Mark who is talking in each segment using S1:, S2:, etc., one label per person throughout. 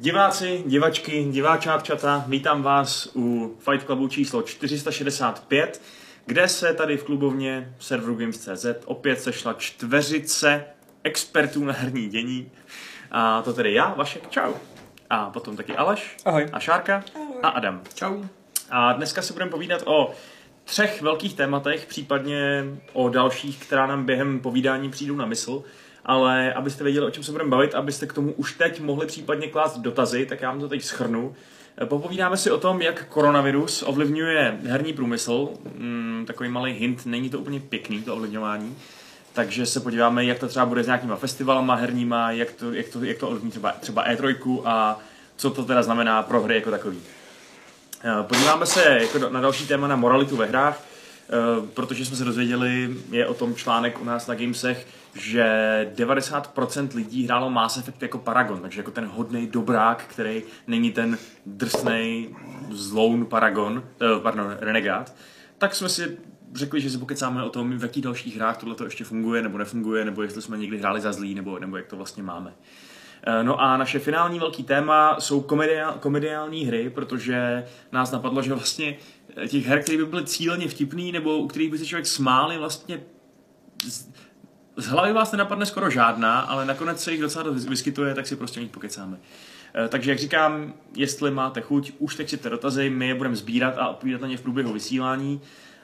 S1: Diváci, divačky, diváčátčata, vítám vás u Fight Clubu číslo 465, kde se tady v klubovně serveru Games.cz opět sešla čtveřice expertů na herní dění. A to tedy já, Vašek, čau. A potom taky Aleš.
S2: Ahoj.
S1: A Šárka.
S3: Ahoj.
S1: A Adam.
S2: Čau.
S1: A dneska se budeme povídat o třech velkých tématech, případně o dalších, která nám během povídání přijdou na mysl. Ale abyste věděli, o čem se budeme bavit, abyste k tomu už teď mohli případně klást dotazy, tak já vám to teď schrnu. Popovídáme si o tom, jak koronavirus ovlivňuje herní průmysl. Mm, takový malý hint, není to úplně pěkný, to ovlivňování. Takže se podíváme, jak to třeba bude s nějakýma festivalama herníma, jak to, jak to, jak to ovlivní třeba, třeba E3 a co to teda znamená pro hry jako takový. Eh, Podíváme se jako na další téma na moralitu ve hrách, protože jsme se dozvěděli, je o tom článek u nás na Gamesech, že 90% lidí hrálo Mass Effect jako Paragon, takže jako ten hodný dobrák, který není ten drsnej zloun Paragon, eh, pardon, Renegát, tak jsme si řekli, že si pokecáme o tom, v jakých dalších hrách tohle to ještě funguje nebo nefunguje, nebo jestli jsme někdy hráli za zlý, nebo, nebo jak to vlastně máme. Eh, No a naše finální velký téma jsou komedia, komediální hry, protože nás napadlo, že vlastně eh, těch her, které by byly cíleně vtipný, nebo u kterých by se člověk smál, je vlastně z, z hlavy vás nenapadne skoro žádná, ale nakonec se jich docela vyskytuje, tak si prostě o nich pokecáme. Eh, Takže jak říkám, jestli máte chuť, už teď si ty dotazy, my je budeme sbírat a odpovídat na ně v průběhu vysílání.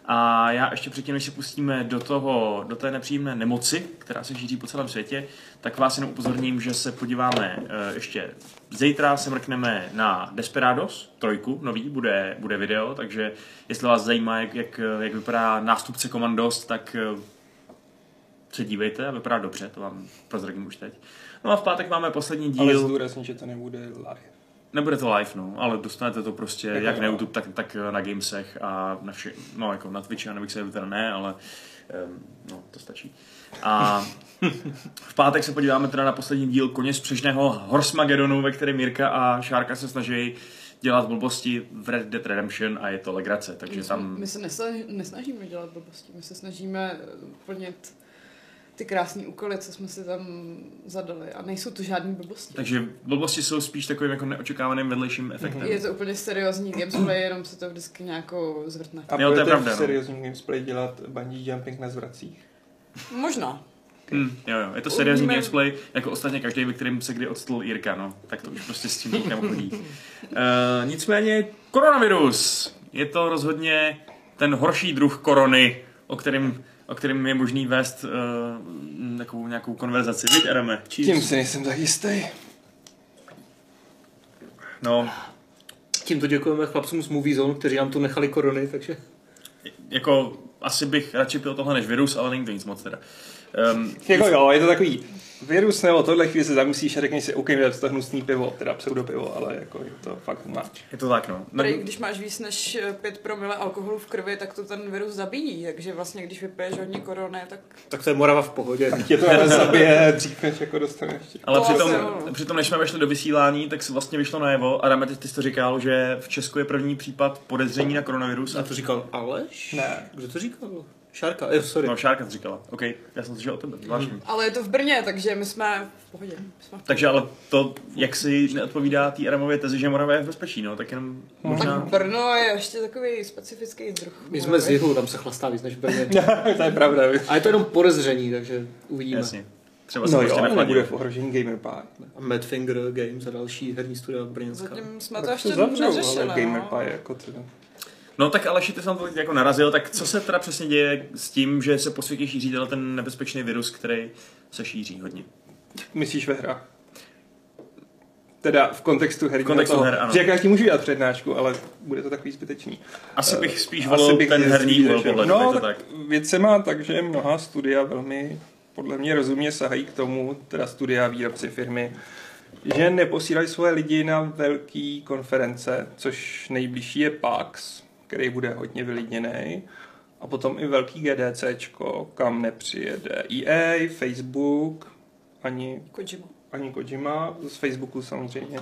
S1: A já ještě předtím, než se pustíme do, toho, do té nepříjemné nemoci, která se šíří po celém světě, tak vás jenom upozorním, že se podíváme eh, ještě zítra se mrkneme na Desperados, trojku, nový, bude, bude video, takže jestli vás zajímá, jak, jak, jak vypadá nástupce Komandos, tak eh, se dívejte a vypadá dobře, to vám prozradím už teď. No a v pátek máme poslední díl.
S2: Ale zdůrazně, že to nebude live.
S1: Nebude to live, no, ale dostanete to prostě
S2: Jako
S1: jak na. YouTube, tak, tak na Gamesech a na vše, no jako na Twitchi a na Mixeru teda ne, ale um, no, to stačí. A v pátek se podíváme teda na poslední díl Koně z přežného Horsemagedonu, ve kterém Mirka a Šárka se snaží dělat blbosti v Red Dead Redemption a je to legrace, takže
S3: My,
S1: tam...
S3: my se nesnaží, nesnažíme dělat blbosti, my se snažíme eh, plnit ty krásné úkoly, co jsme si tam zadali a nejsou to žádné blbosti.
S1: Takže blbosti jsou spíš takovým jako neočekávaným vedlejším efektem.
S3: Je to úplně seriózní gameplay, jenom se to vždycky nějakou zvrtne.
S2: A
S1: Jo, to je pravda,
S2: v
S1: no.
S2: seriózním gamesplay dělat bungee jumping na zvracích.
S3: Možná.
S1: Hmm, jo, jo, je to seriózní
S3: Uvidíme.
S1: gamesplay, jako ostatně každý, ve kterém se kdy odstl Jirka, no, tak to už prostě s tím nikam chodí. Uh, nicméně, koronavirus, je to rozhodně ten horší druh korony, o kterém, o kterém je možný vést uh, takovou nějakou konverzaci. Víš, Adame?
S2: Tím si nejsem tak jistý.
S1: No,
S4: Tímto děkujeme chlapcům z Movie Zone, kteří nám tu nechali korony, takže...
S1: jako asi bych radši pil tohle než virus, ale není to nic moc teda. Um,
S2: Jako jo, je to takový virus nebo tohle chvíli se zamyslíš a řekneš si, OK, je to hnusný pivo, teda pseudopivo, ale jako je to fakt máč.
S1: je to tak, no.
S3: Prej, když máš víc než 5 promile alkoholu v krvi, tak to ten virus zabíjí, takže vlastně když vypiješ hodně korony, tak
S4: Tak to je Morava v pohodě.
S2: Tě to ale zabije dřív, než jako dostaneš.
S1: Ale
S3: To
S1: přitom,
S3: asi jo.
S1: přitom, než jsme vešli do vysílání, tak se vlastně vyšlo najevo. Adam, ty, ty jsi to říkal, že v Česku je první případ podezření na koronavirus.
S4: A
S1: A
S4: to říkal Aleš?
S2: Ne.
S4: Kdo to říkal? Šárka, eh, sorry.
S1: No, Šárka to říkala. OK, já jsem slyšel o tebe, zvláštní.
S3: Ale je to v Brně, takže my jsme v pohodě. My jsme v
S1: Takže ale to, jak si neodpovídá té Adamově tezi, že Morava je v bezpečí, no, tak jenom možná...
S3: Tak Brno je ještě takový specifický druh.
S4: My jsme z jihu, tam se chlastá víc než v Brně.
S2: to je pravda. víš.
S4: A je to jenom podezření, takže uvidíme.
S1: Jasně. Třeba se
S2: No
S1: prostě
S2: jo, ale nebude v ohrožení Gamer Park.
S4: A Madfinger Games a další herní studia Brněnská.
S3: Zatím jsme to ještě neřešili.
S2: ale Gamer
S3: no.
S2: Park jako to...
S1: No tak Aleši, ty jsem to jako narazil, tak co se teda přesně děje s tím, že se po světě šíří tenhle ten nebezpečný virus, který se šíří hodně?
S2: Myslíš ve hrách? Teda v kontextu her.
S1: V kontextu her, ano.
S2: Že jak já ti můžu dělat přednášku, ale bude to takový zbytečný.
S1: Asi bych spíš
S2: Asi
S1: volil
S2: bych
S1: ten herní
S2: spíš
S1: úhel pohledu,
S2: No,
S1: to tak.
S2: věc se má tak, že mnoha studia velmi podle mě rozumně sahají k tomu, teda studia výrobci firmy, že neposílají svoje lidi na velké konference, což nejbližší je PAX, který bude hodně vylidněný. A potom i velký GDCčko, kam nepřijede EA, Facebook, ani
S3: Kojima.
S2: ani Kojima, z Facebooku samozřejmě.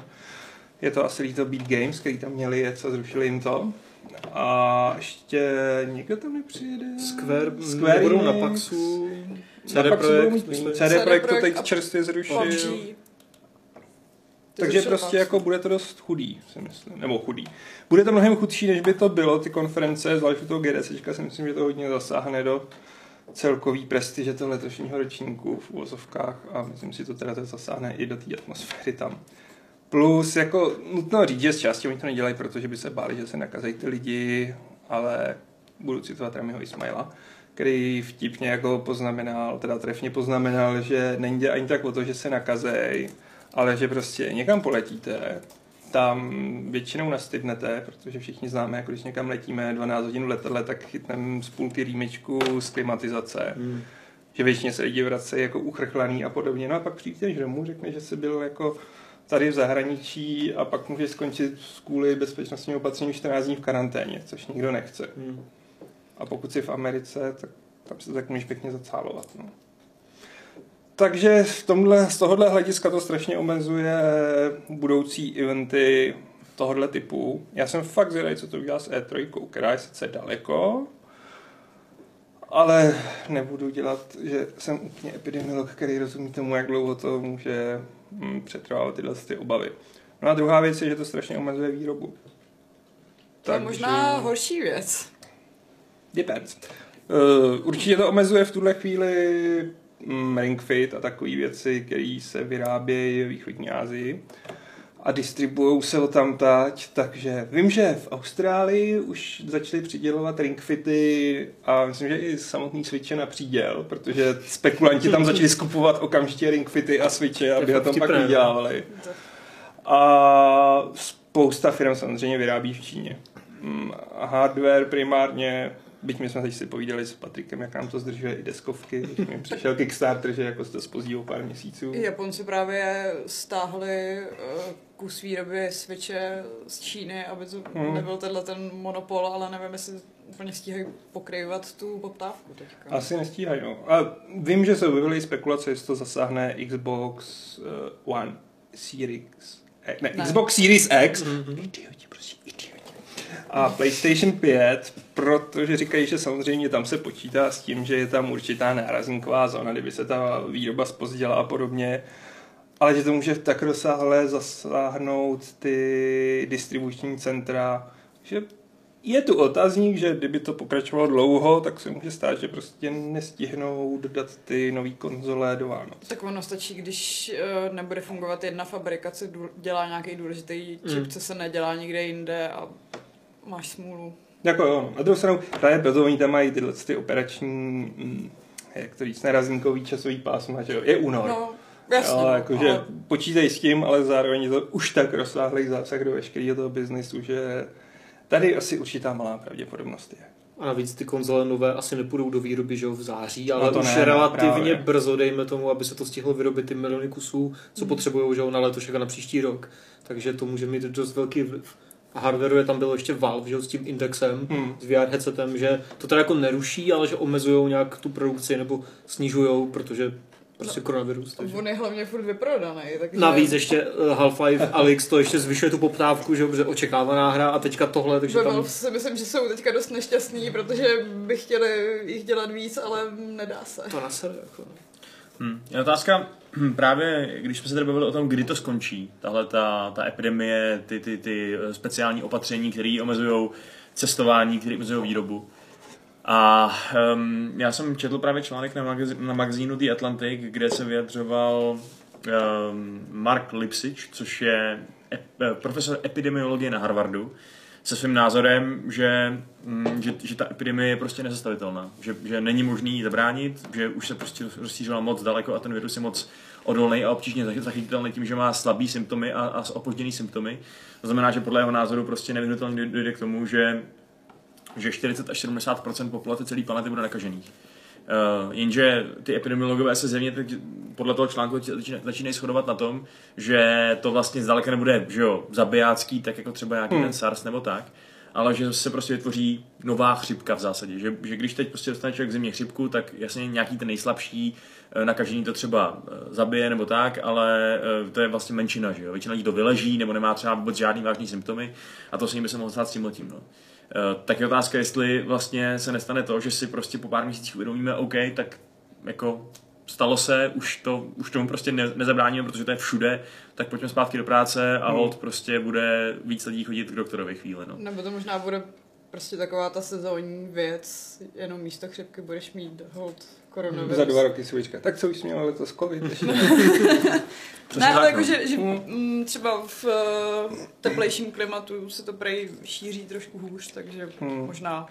S2: Je to asi líto Beat Games, který tam měli jet a zrušili jim to. A ještě někdo tam nepřijede?
S4: Square,
S2: Square
S4: nebudou na. Paxu.
S2: Na
S4: CD
S2: budou
S4: Projekt,
S2: mít-. CD
S3: CD
S2: Projekt to teď čerstvě zrušil.
S3: PUBG.
S2: Takže prostě jako bude to dost chudý, si myslím, nebo chudý. Bude to mnohem chudší, než by to bylo, ty konference, zvlášť u toho GDC, si myslím, že to hodně zasáhne do celkový prestiže toho letošního ročníku v úvozovkách a myslím si, to teda to zasáhne i do té atmosféry tam. Plus, jako nutno říct, že z části oni to nedělají, protože by se báli, že se nakazají ty lidi, ale budu citovat Ramiho Ismaila, který vtipně jako poznamenal, teda trefně poznamenal, že není ani tak o to, že se nakazej, ale že prostě někam poletíte, tam většinou nastydnete, protože všichni známe, jako když někam letíme 12 hodin v letadle, tak chytneme z půlky rýmičku z klimatizace.
S4: Hmm.
S2: Že většině se lidi vracejí jako uchrchlaný a podobně. No a pak přijdeš domů, řekne, že jsi byl jako tady v zahraničí a pak můžeš skončit kvůli bezpečnostním opatření 14 dní v karanténě, což nikdo nechce.
S4: Hmm.
S2: A pokud jsi v Americe, tak tam se tak můžeš pěkně zacálovat. No. Takže v tomhle, z tohohle hlediska to strašně omezuje budoucí eventy tohohle typu. Já jsem fakt zvědavý, co to udělá s E3, která je sice daleko, ale nebudu dělat, že jsem úplně epidemiolog, který rozumí tomu, jak dlouho to může hm, přetrvávat tyhle ty obavy. No a druhá věc je, že to strašně omezuje výrobu.
S3: To je možná horší věc.
S2: Depends. Uh, určitě to omezuje v tuhle chvíli Ring Fit a takové věci, které se vyrábějí v východní Asii a distribuují se o tam tať, takže vím, že v Austrálii už začali přidělovat Ring Fity a myslím, že i samotný Switche na příděl, protože spekulanti tam začali skupovat okamžitě Ring Fity a Switche, aby
S4: fakt
S2: tom pak
S4: no.
S2: vydělávali. A spousta firm samozřejmě vyrábí v Číně. Mm, a hardware primárně, byť my jsme teď si povídali s Patrikem, jak nám to zdržuje i deskovky, když mi přišel Kickstarter, že jako se to spozdí o pár měsíců.
S3: Japonci právě stáhli eh, kus výroby Switche z Číny, aby to
S2: Hmm.
S3: nebyl tenhle ten monopol, ale nevím, jestli úplně stíhají pokryvat tu poptávku teďka.
S2: Asi nestíhají, no. A vím, že se objevily spekulace, jestli to zasáhne Xbox uh, One Series X, ne,
S3: Ne.
S2: Xbox Series X,
S4: Mhm.
S2: A PlayStation 5, protože říkají, že samozřejmě tam se počítá s tím, že je tam určitá nárazníková zóna, kdyby se ta výroba spozdila a podobně, ale že to může tak rozsáhle zasáhnout ty distribuční centra, že je tu otazník, že kdyby to pokračovalo dlouho, tak se může stát, že prostě nestihnou dodat ty nové konzole do Vánoc.
S3: Tak ono stačí, když eh, nebude fungovat jedna fabrika, co dělá nějaký důležitý čip,
S4: Mm.
S3: co se nedělá nikde jinde a máš smůlu.
S2: Jako jo, na druhou stranu právě proto oni tam mají tyhle ty operační, mm, jak to říct, nerazníkový časový pásma, že jo, je únor.
S3: No, jasně.
S2: jo,
S3: no,
S2: jakože
S3: ale
S2: počítej s tím, ale zároveň je to už tak rozsáhlý zásah do veškerého toho biznisu, že tady asi určitá malá pravděpodobnost je.
S4: A navíc ty konzole nové asi nepůjdou do výroby že jo, v září, ale
S2: No to
S4: už
S2: ne, no,
S4: relativně
S2: právě.
S4: brzo, dejme tomu, aby se to stihlo vyrobit ty miliony kusů, co potřebují že jo, na letošek a na příští rok. Takže to může mít dost velký vliv. A hardwareu je tam bylo ještě Valve, že s tím indexem,
S2: Hmm.
S4: s VR headsetem, že to teda jako neruší, ale že omezují nějak tu produkci nebo snižují, protože prostě koronavirus. Takže.
S3: on je hlavně furt vyprodaný, takže...
S4: Navíc ještě uh, Half-Life Alyx to ještě zvyšuje tu poptávku, že jo, protože očekávaná hra a teďka tohle, takže
S3: Ve
S4: tam...
S3: Valve si myslím, že jsou teďka dost nešťastní, protože by chtěli jich dělat víc, ale nedá se.
S4: To nasere, jako.
S1: Hmm. Je otázka, právě když jsme se tady bavili o tom, kdy to skončí, tahle ta, ta epidemie, ty, ty, ty eh, speciální opatření, které omezují cestování, které omezují výrobu. A um, já jsem četl právě článek na, magazi- na magazínu The Atlantic, kde se vyjadřoval um, Mark Lipsich, což je ep, eh, profesor epidemiologie na Harvardu, se svým názorem, že, mm, že, že ta epidemie je prostě nezastavitelná, že, že není možný ji zabránit, že už se prostě rozšířila moc daleko a ten virus je moc odolný a obtížně zachy- zachytitelný tím, že má slabý symptomy a, a opožděný symptomy. To znamená, že podle jeho názoru prostě nevyhnutelně dojde k tomu, že že 40 až 70 populace celé planety bude nakažených. Uh, jenže ty epidemiologové se zjevně teď podle toho článku začínají- shodovat na tom, že to vlastně zdaleka nebude že jo, zabijácký, tak jako třeba nějaký
S2: Hmm.
S1: ten SARS nebo tak, ale že se prostě vytvoří nová chřipka v zásadě. Že, že když teď prostě dostane člověk zimě chřipku, tak jasně nějaký ten nejslabší eh, nakažený to třeba eh, zabije nebo tak, ale to je vlastně menšina, že jo. Většina lidí to vyleží nebo nemá třeba vůbec žádný vážný symptomy a to se jim by se mohlo stát s tím letím. No. Eh, Tak je otázka, jestli vlastně se nestane to, že si prostě po pár měsících uvědomíme, OK, tak jako stalo se, už, to, už tomu prostě ne, nezabráníme, protože to je všude, tak pojďme zpátky do práce a
S2: Hmm.
S1: hold prostě bude víc lidí chodit k doktorovi chvíli. No.
S3: Nebo to možná bude prostě taková ta sezónní věc, jenom místo chřipky budeš mít hold koronavirus.
S2: Za dva roky si vyčkat. Tak co už jsi měl letos covid?
S3: Ne, ale jako, že, že
S2: Mm.
S3: třeba v uh, teplejším klimatu se to prej šíří trošku hůř, takže
S2: Hmm.
S3: možná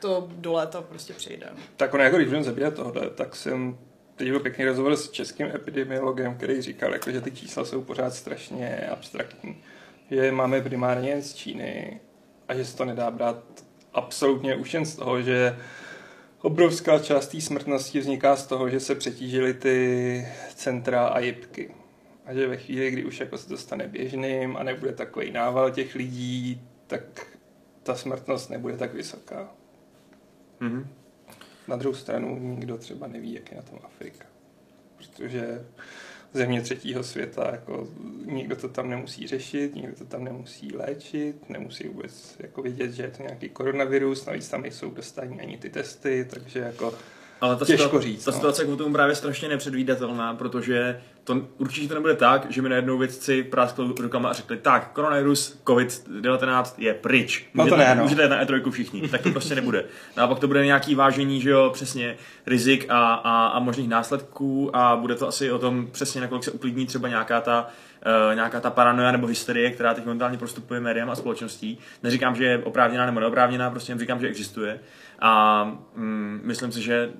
S3: to do léta prostě přejde.
S2: Tak ono, jako když budeme zabírat tohle, tak jsem teď byl pěkný rozhovor s českým epidemiologem, který říkal, jako, že ty čísla jsou pořád strašně abstraktní. Že máme primárně z Číny a že se to nedá brát absolutně už jen z toho, že obrovská část té smrtnosti vzniká z toho, že se přetížily ty centra a jipky. A že ve chvíli, kdy už jako se to stane běžným a nebude takový nával těch lidí, tak ta smrtnost nebude tak vysoká.
S1: Mhm.
S2: Na druhou stranu nikdo třeba neví, jak je na tom Afrika. Protože země třetího světa, jako nikdo to tam nemusí řešit, nikdo to tam nemusí léčit, nemusí vůbec jako vidět, že je to nějaký koronavirus, navíc tam nejsou dostání ani ty testy, takže jako
S1: Ale ta,
S2: Těžko
S1: situace,
S2: říct,
S1: ta
S2: no.
S1: situace k tomu právě strašně nepředvídatelná, protože to určitě to nebude tak, že mi najednou vědci práskli rukama a řekli, tak, koronavirus, COVID-19 je pryč.
S2: No to
S1: Můžete,
S2: ne, no.
S1: můžete jít na E3 všichni. Tak to prostě nebude. Naopak to bude nějaký vážení, že jo, přesně rizik a, a, a možných následků a bude to asi o tom přesně, nakolik se uklidní třeba nějaká ta Uh, nějaká ta paranoja nebo hysterie, která teď momentálně prostupuje médiám a společností. Neříkám, že je oprávněná nebo neoprávněná, prostě jen říkám, že existuje. A mm, myslím si, že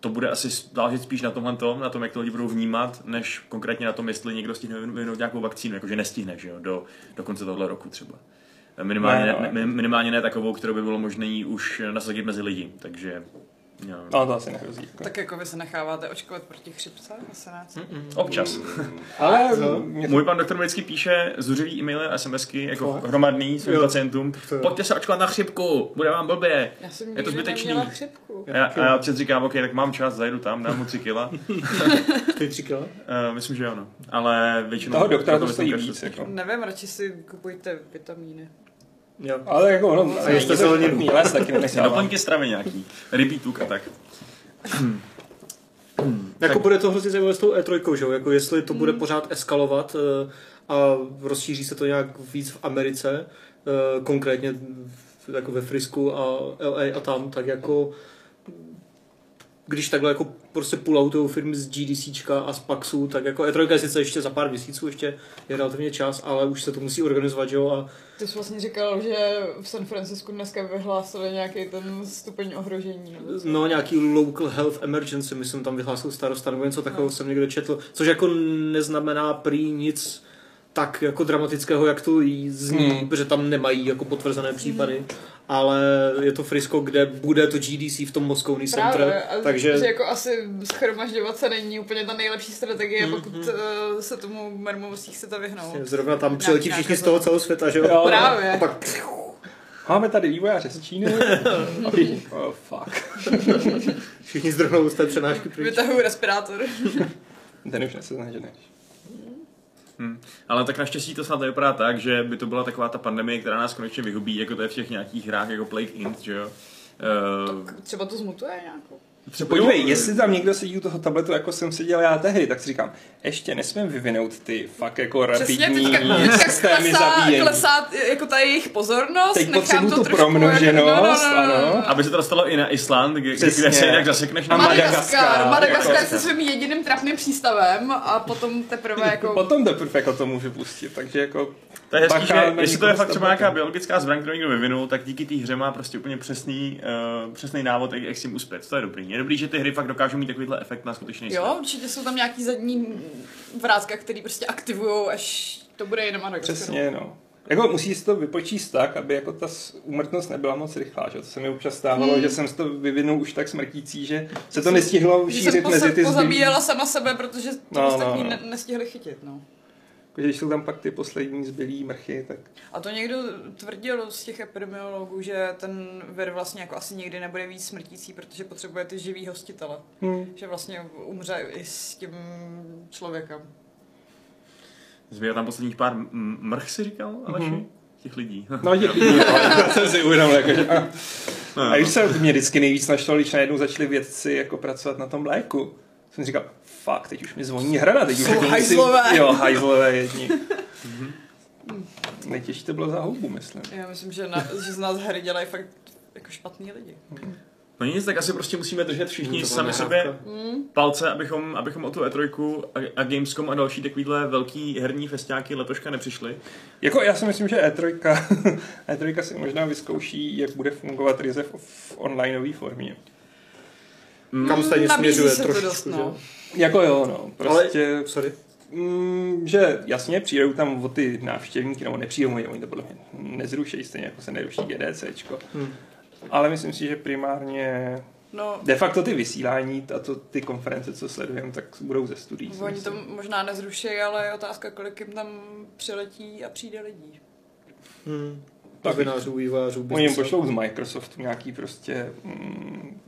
S1: to bude asi záležet spíš na tomhle tom, na tom, jak to lidi budou vnímat, než konkrétně na tom, jestli někdo stihne vyvinout nějakou vakcínu, jakože nestihne, že jo, do, do konce tohle roku třeba. Minimálně
S2: Ne,
S1: ne,
S2: no.
S1: ne, minimálně ne takovou, kterou by bylo možné už nasadit mezi lidi, takže jo.
S2: ale to asi nehrozí. Jako.
S3: Tak jako vy se necháváte očkovat proti chřipce? Asi ne. co?
S1: občas.
S2: Ale
S4: No.
S2: mě to
S1: Můj pan doktor mi vždycky píše zuřivý e-maily a SMSky jako
S4: Fakt?
S1: hromadný svým
S4: Jo.
S1: pacientům.
S4: To.
S1: Pojďte se očkovat na chřipku, bude vám blbě.
S3: Já jsem
S1: Je to zbytečný.
S3: chřipku.
S1: A já, a já občas říkám, OK, tak mám čas, zajdu tam, dám mu tři kila.
S4: Ty tři kila?
S1: Uh, myslím, že ano. Ale většinou...
S2: toho doktora to
S1: myslím,
S2: stojí víc.
S1: spíš.
S2: Jako.
S3: Nevím, radši si kupujte vitamíny.
S4: Jo.
S2: Ale jako ono,
S3: A ještě
S4: se hodně-
S2: les taky nenechávám.
S1: Doplňky stravy nějaký. Rybí tuk a tak.
S4: Jako
S1: Tak-
S4: bude to hrozně zajímavé s tou E3, že jo? Jako jestli to bude pořád eskalovat eh, a rozšíří se to nějak víc v Americe, eh, konkrétně jako ve Frisku a LA a tam, tak jako když takhle jako prostě půl firmy z GDCčka a z Paxu, tak jako E3 je sice ještě za pár měsíců, ještě je relativně čas, ale už se to musí organizovat, jo? A
S3: Ty jsi vlastně říkal, že v San Francisku dneska vyhlásili nějaký ten stupeň ohrožení.
S4: No, nějaký local health emergency, myslím, tam vyhlásil starosta nebo něco takového jsem někde četl, což jako neznamená prý nic tak jako dramatického, jak to jí zní,
S2: Hmm.
S4: protože tam nemají jako potvrzené případy, ale je to Frisko, kde bude to GDC v tom Center,
S3: a
S4: takže
S3: že jako asi schromažďovat se není úplně ta nejlepší strategie,
S4: Mhm.
S3: pokud uh, se tomu mermovostí chcete vyhnout.
S4: zrovna tam přiletí všichni z toho celého světa, že jo?
S2: Jo.
S3: Právě.
S4: A pak
S2: Máme tady vývojáře z Číny. A všichni, oh, fuck.
S4: všichni zdrhnou z té přenášky pryč.
S3: Vytahuji respirátor.
S2: Ten už neseznažený.
S1: Hm. Ale tak naštěstí to snad nevypadá tak, že by to byla taková ta pandemie, která nás konečně vyhubí, jako to je v těch nějakých hrách jako Plague Inc., že jo. Uh,
S3: Třeba to zmutuje nějakou.
S1: Třeba
S2: Podívej, jestli tam někdo sedí u toho tabletu, jako jsem seděl já tehdy, tak si říkám, ještě nesmím vyvinout ty fakt jako rapidní
S3: teďka, teďka
S2: systémy
S3: klesá,
S2: zabíjení.
S3: klesá jako ta jejich pozornost,
S2: Teď
S3: nechám to
S2: tu
S3: trošku
S2: promnoženost,
S3: jako, no, no, no, no.
S2: ano.
S1: Aby se to dostalo i na Island, kde,
S2: Přesně.
S1: kde se jinak zasekneš na
S2: A
S1: Madagaskar.
S3: Madagaskar,
S2: Madagaskar,
S3: Madagaskar
S2: jako-
S3: se svým jediným trapným přístavem a potom teprve jako...
S2: Potom teprve jako to můžu pustit, takže jako
S1: To je hezký,
S2: bacha
S1: že jestli to je fakt třeba nějaká biologická zbraň, kterou někdo vyvinul, tak díky té hře má prostě úplně přesný, uh, přesný návod, jak, jak s tím uspět. To je dobrý. Je dobrý, že ty hry fakt dokážou mít takovýhle efekt na skutečný svět.
S3: Jo, určitě jsou tam nějaký zadní vrátka, který prostě aktivují, až to bude jenom Madagaskar.
S2: Přesně, no. Jako musí si to vypočíst tak, aby jako ta úmrtnost nebyla moc rychlá, že? To se mi občas stávalo,
S3: Hmm.
S2: že jsem si to vyvinul už tak smrtící, že se to nestihlo
S3: Že jsem
S2: šířit mezi ty
S3: posa- pozabíjela sama sebe, protože to
S2: No,
S3: no,
S2: no,
S3: ostatní
S2: no.
S3: Ne- nestihli chytit, no.
S2: Jako, Když jsou tam pak ty poslední zbylý mrchy, tak
S3: A to někdo tvrdil z těch epidemiologů, že ten vir vlastně jako asi nikdy nebude víc smrtící, protože potřebuje ty živý hostitele.
S2: hmm.
S3: Že vlastně umře i s tím člověkem.
S1: Zbývá tam posledních pár mrch, si říkal, Aleši?
S2: Mhm.
S1: Těch lidí.
S2: No, těch lidí, ale to jsem si uvědomil, jako, že, a,
S1: No.
S2: a když se mě vždycky nejvíc našlo, když najednou začali vědci jako pracovat na tom léku. Jsem říkal, Fuck, teď už mi zvoní hrana, teď už
S3: Jsou
S2: jako musím-. Jo, hajzlové jedni. Nejtěžší to bylo za houbu, myslím.
S3: Já myslím, že, na, že z nás hry dělají fakt jako špatný lidi.
S1: No nic, tak asi prostě musíme držet všichni
S4: byla
S1: sami sobě palce, abychom, abychom o tu E3 a, a Gamescom a další takovýhle velký herní festiáky letoška nepřišli.
S2: Jako já si myslím, že E3, E3 si možná vyzkouší, jak bude fungovat ryze v, v onlineové formě.
S1: Mm,
S4: Kam stejně
S3: Nabízí
S4: směřuje
S3: se to
S4: trošku,
S3: dost,
S4: že?
S3: no.
S2: Jako jo, no. Prostě,
S4: Sorry.
S2: mm, že jasně přijdou tam o ty návštěvníky, nebo nepřijdou, oni oni to podle mě nezrušejí, stejně jako se neruší GDCčko.
S4: Hmm.
S2: Ale myslím si, že primárně
S3: No,
S2: de facto ty vysílání a to, ty konference, co sledujeme, tak budou ze studií.
S3: oni to možná nezruší, ale je otázka, kolik jim tam přiletí a přijde lidí.
S4: Hmm.
S2: Tak.
S4: Novinářů, vývojářů,
S2: Oni jim pošlou z Microsoftu nějaký prostě mm,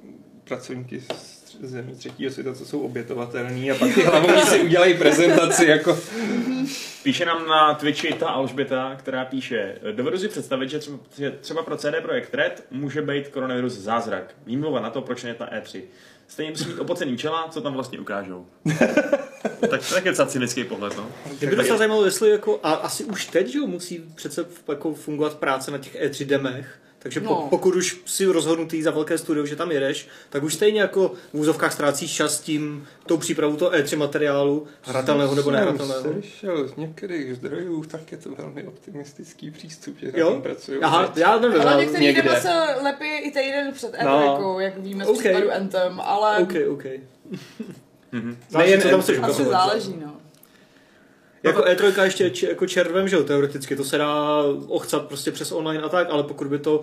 S2: pracovníky z zemí třetího světa, co jsou obětovatelní a pak ty hlavní si udělají prezentaci jako
S1: Píše nám na Twitchi ta Alžběta, která píše, dovedu si představit, že třeba, pro CD Projekt Red může být koronavirus zázrak. Výmluva na to, proč ne ta E3. Stejně musí mít opocený čela, co tam vlastně ukážou. tak to je docela cynický pohled, no.
S4: Mě by docela zajímalo, jestli jako, a asi už teď, že jo, musí přece jako fungovat práce na těch E3 demech, takže po,
S3: No.
S4: pokud už si rozhodnutý za velké studio, že tam jedeš, tak už stejně jako v úzovkách ztrácíš čas s tím, tou přípravou toho E3 materiálu, hratelného nebo nehratelného.
S2: Jsem slyšel z některých zdrojů, tak je to velmi optimistický přístup, že
S4: Jo?
S2: tom pracují.
S4: Aha,
S2: teď.
S4: já nevím,
S3: Ale některý
S2: někde.
S3: se lepí i týden před E3,
S2: No.
S3: jak víme z
S4: OK.
S3: případu Anthem, ale
S4: OK, OK.
S1: Mhm.
S4: Záleží, co tam chceš
S3: asi
S4: ukazovat.
S3: záleží, no.
S4: Jako E3 ještě č- jako červem, že jo, teoreticky, to se dá ochcat prostě přes online a tak, ale pokud by to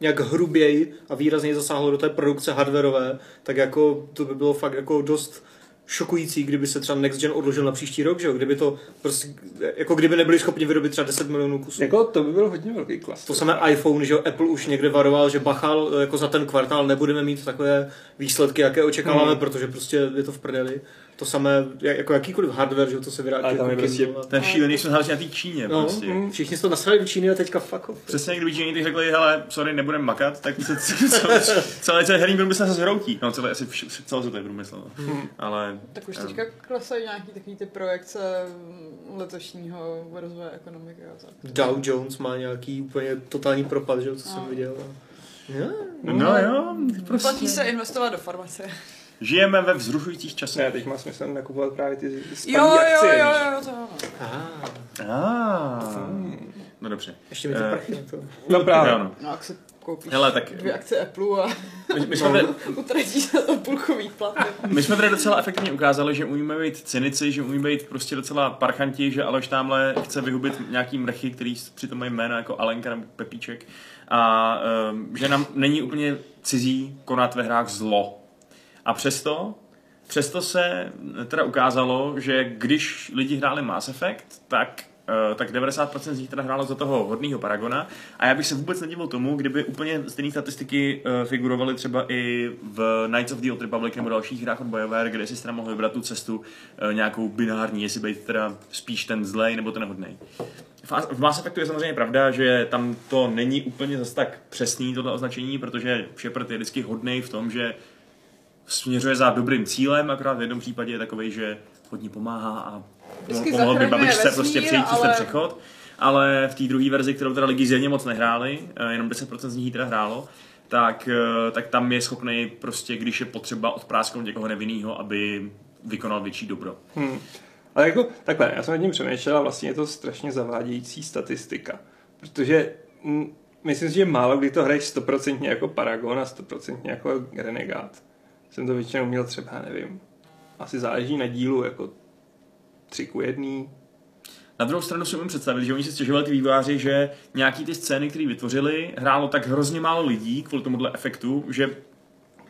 S4: nějak hruběji a výrazněji zasáhlo do té produkce hardwareové, tak jako to by bylo fakt jako dost šokující, kdyby se třeba Next Gen odložil na příští rok, že jo? Kdyby to prostě, jako kdyby nebyli schopni vyrobit třeba 10 milionů kusů.
S2: Jako to by byl hodně velký klas.
S4: To samé iPhone, že jo, Apple už někde varoval, že bachal, jako za ten kvartál nebudeme mít takové výsledky, jaké očekáváme,
S2: Hmm.
S4: protože prostě je to v prdeli. To samé, jak- jako jakýkoliv hardware, že jo, to se
S2: tam
S4: jako
S2: je prostě-
S1: je šílený, jsme záleží na té Číně
S4: No,
S1: prostě.
S2: mm.
S4: Všichni se to nasrali do Číny a teďka fuck off.
S1: Přesně, kdyby Číně teď řekli, hele, sorry, nebudeme makat, tak se celý, celý ten herní průmysl se zhroutí. No, celý, asi celosvětový průmysl. No.
S2: Hmm.
S1: Ale
S3: Tak už
S1: Jo.
S3: teďka klesají nějaký takový ty projekce mm, letošního rozvoje ekonomiky a tak.
S4: Dow Jones má nějaký úplně totální propad, že jo, co jsem
S3: No.
S4: viděl. Jo.
S1: no jo,
S3: Prostě. Platí se investovat do farmace.
S1: Žijeme ve vzrušujících časech.
S2: Ne, teď má smysl nakupovat právě ty
S3: Jo,
S2: spadlý
S3: jo,
S2: akcie.
S3: jo,
S2: víš.
S3: jo, to ano.
S4: Ah,
S1: Ah. No dobře.
S4: ještě mi ty
S1: Eh,
S4: prachy na to.
S2: No právě.
S1: Jo, no.
S3: No, jak se koupíš
S1: Hele, tak
S3: dvě akce Apple a
S1: my, my, jsme tady,
S3: utratíš na to půlkový platy.
S1: my jsme tady docela efektivně ukázali, že umíme být cynici, že umíme být prostě docela parchanti, že Aleš tamhle chce vyhubit nějaký mrchy, který přitom mají jména jako Alenka nebo Pepíček a um, že nám není úplně cizí konat ve hrách zlo. A přesto, přesto se teda ukázalo, že když lidi hráli Mass Effect, tak eh, tak 90% z nich teda hrálo za toho hodného Paragona. A já bych se vůbec nedivil tomu, kdyby úplně stejné statistiky eh, figurovaly třeba i v Knights of the Old Republic nebo dalších hrách od BioWare, kde si teda mohl vybrat tu cestu eh, nějakou binární, jestli být teda spíš ten zlej nebo ten Mass- V Mass Effectu je samozřejmě pravda, že tam to není úplně zase tak přesný tohle označení, protože Shepard je vždycky hodnej v tom, že směřuje za dobrým cílem, akorát v jednom případě je takový, že hodně pomáhá a pomohl by babičce
S3: vesmír,
S1: prostě přejít přes ten
S3: ale-
S1: přechod. Ale v té druhé verzi, kterou teda lidi zjevně moc nehráli, eh, jenom 10% z nich teda hrálo, tak, eh, tak tam je schopný prostě, když je potřeba odprásknout někoho nevinného, aby vykonal větší dobro.
S2: Hmm. Ale jako takhle, já jsem nad tím přemýšlel a vlastně je to strašně zavádějící statistika. Protože mm, myslím si, že málo kdy to hraješ stoprocentně jako Paragon a stoprocentně jako Renegát. Jsem to většinou měl třeba, nevím, asi záleží na dílu, jako tři ku jedný.
S1: Na druhou stranu si umím představit, že oni si stěžovali ty vývojáři, že nějaký ty scény, které vytvořili, hrálo tak hrozně málo lidí kvůli tomuhle efektu, že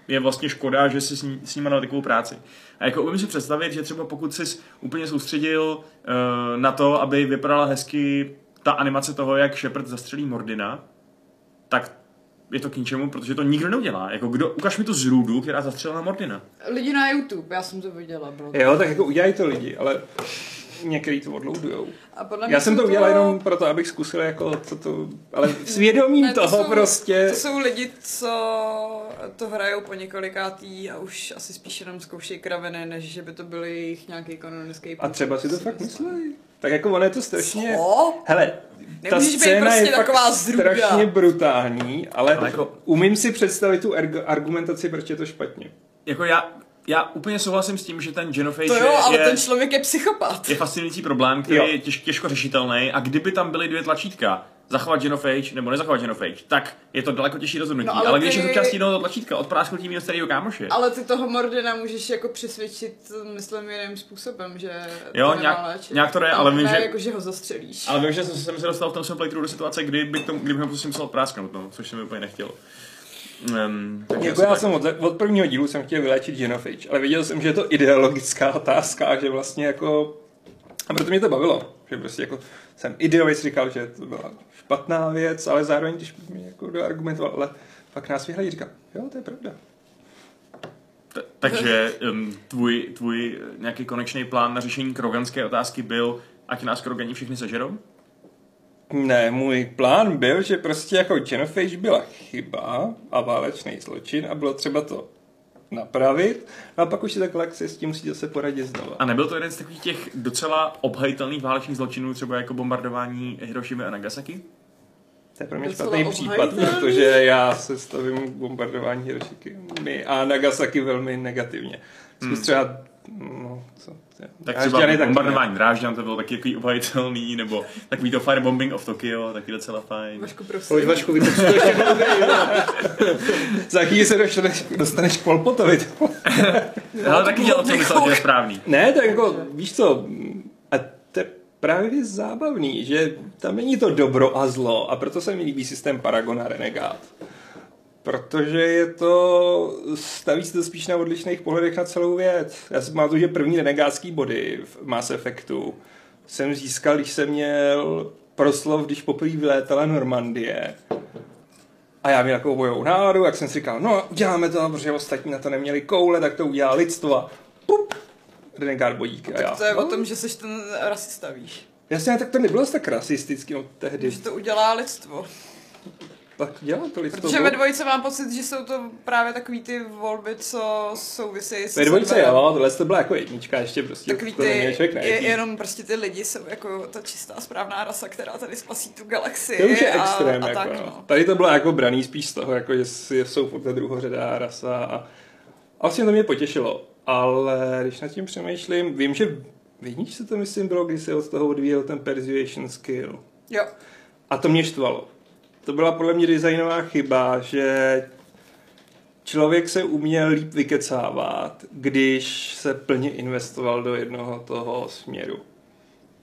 S1: je vlastně škoda, že si s, s nimi dal takovou práci. A jako umím si představit, že třeba pokud jsi úplně soustředil uh, na to, aby vypadala hezky ta animace toho, jak Shepard zastřelí Mordina, tak je to k ničemu, protože to nikdo neudělá. Jako kdo, ukaž mi tu zrůdu, která zastřelila Mordina.
S3: Lidi na YouTube, já jsem to viděla, bylo to.
S2: Jo, tak jako udělají to lidi, ale některý to odloadujou.
S3: A podle mě
S2: Já jsem to udělal jenom proto, abych zkusil jako co to, ale svědomím
S3: Ne, to
S2: toho
S3: jsou-
S2: prostě.
S3: To jsou lidi, co to hrajou po několikátý a už asi spíš jenom zkoušejí kraviny, než že by to byl jejich nějaký kanonický
S2: A třeba si to fakt myslí. Tak jako ono je to strašně...
S3: Co?
S2: Hele, ta
S3: Nemůžeš být
S2: scéna
S3: prostě
S2: je
S3: taková zrůda.
S2: strašně brutální, ale,
S1: Ale jako-
S2: umím si představit tu argumentaci, proč je to špatně.
S1: Jako já, já úplně souhlasím s tím, že ten genophage
S3: To jo, ale
S1: je,
S3: ten člověk je psychopat.
S1: je fascinující problém, který
S2: Jo.
S1: je těž, těžko řešitelný a kdyby tam byly dvě tlačítka, zachovat genophage nebo nezachovat genophage, tak je to daleko těžší rozhodnutí.
S3: No,
S1: ale,
S3: ale
S1: když
S3: ty-
S1: je součástí jednoho tlačítka, odprásknutí mého starého kámoše.
S3: Ale ty toho Mordina můžeš jako přesvědčit, myslím, jiným způsobem, že
S1: Jo,
S3: to
S1: nějak-
S3: léčit.
S1: nějak to jde, ale vím,
S3: ne,
S1: že-
S3: jako, že ho zastřelíš.
S1: Ale vím, že jsem, jsem se dostal v tom svém playthrough do situace, kdy bych, to, kdybych ho prostě musel prásknout, no, což jsem úplně nechtěl. Um, takže
S2: Jako já
S1: tak.
S2: jsem od, od prvního dílu jsem chtěl vyléčit genophage, ale viděl jsem, že je to ideologická otázka a že vlastně jako... A proto mě to bavilo, že prostě jako jsem ideově říkal, že to byla špatná věc, ale zároveň, když mě jako doargumentoval, ale pak nás vyhledí, říkal, jo, to je pravda.
S1: T- takže um, tvůj, tvůj nějaký konečný plán na řešení kroganské otázky byl, ať nás krogani všechny sežerou?
S2: Ne, můj plán byl, že prostě jako genophage byla chyba a válečný zločin a bylo třeba to napravit a pak už si ta galaxie s tím musí zase poradit znova.
S1: A nebyl to jeden z takových těch docela obhajitelných válečných zločinů, třeba jako bombardování Hirošimy a Nagasaki?
S2: To je pro mě špatný případ,
S3: obhajitelný.
S2: protože já se stavím k bombardování Hirošimy a Nagasaki velmi negativně. Zkus
S1: Hmm.
S2: třeba, no, co,
S1: Tak
S2: Drážďany
S1: třeba
S2: taky
S1: bombardování Drážďan, to bylo taky takový obhajitelný, nebo takový to firebombing of Tokyo, taky docela fajn.
S3: Vašku,
S4: Pojď
S3: prosím.
S4: Vašku, víte, co to ještě.
S2: Za chvíli se dostaneš, dostaneš k Polpotovi.
S1: Ale taky dělal, co myslel, že je správný.
S2: ne, tak jako, víš co, a to je právě zábavný, že tam není to dobro a zlo a proto se mi líbí systém Paragon a Renegade. Protože je to, staví se to spíš na odlišných pohledech na celou věc. Já si pamatuju, že první renegádský body v Mass Effectu jsem získal, když jsem měl proslov, když poprvé vylétala Normandie. A já měl takovou bojovou náladu, jak jsem si říkal, no uděláme to, protože ostatní na to neměli koule, tak to udělá lidstvo a pup, Renegade bodíky. A já,
S3: To je
S2: no,
S3: o tom, že jsi ten rasista, víš.
S2: Jasně, tak to nebylo tak rasistický, no tehdy.
S3: Že to udělá lidstvo.
S2: Tak dělá to lidstvo.
S3: Protože ve dvojice mám pocit, že jsou to právě takový ty volby, co souvisejí s
S2: Ve
S3: serverem.
S2: jo, tohle to byla jako jednička, ještě prostě
S3: Takový ty, je, jenom prostě ty lidi jsou jako ta čistá správná rasa, která tady spasí tu galaxii.
S2: To už je
S3: a,
S2: extrém,
S3: a
S2: jako,
S3: tak,
S2: no. Tady to bylo jako braný spíš z toho, jako že jsou furt ta druhořadá rasa a, a vlastně to mě potěšilo. Ale když nad tím přemýšlím, vím, že v jedničce to myslím bylo, když se od toho odvíjel ten persuasion skill.
S3: Jo,
S2: A to mě štvalo. To byla podle mě designová chyba, že člověk se uměl líp vykecávat, když se plně investoval do jednoho toho směru.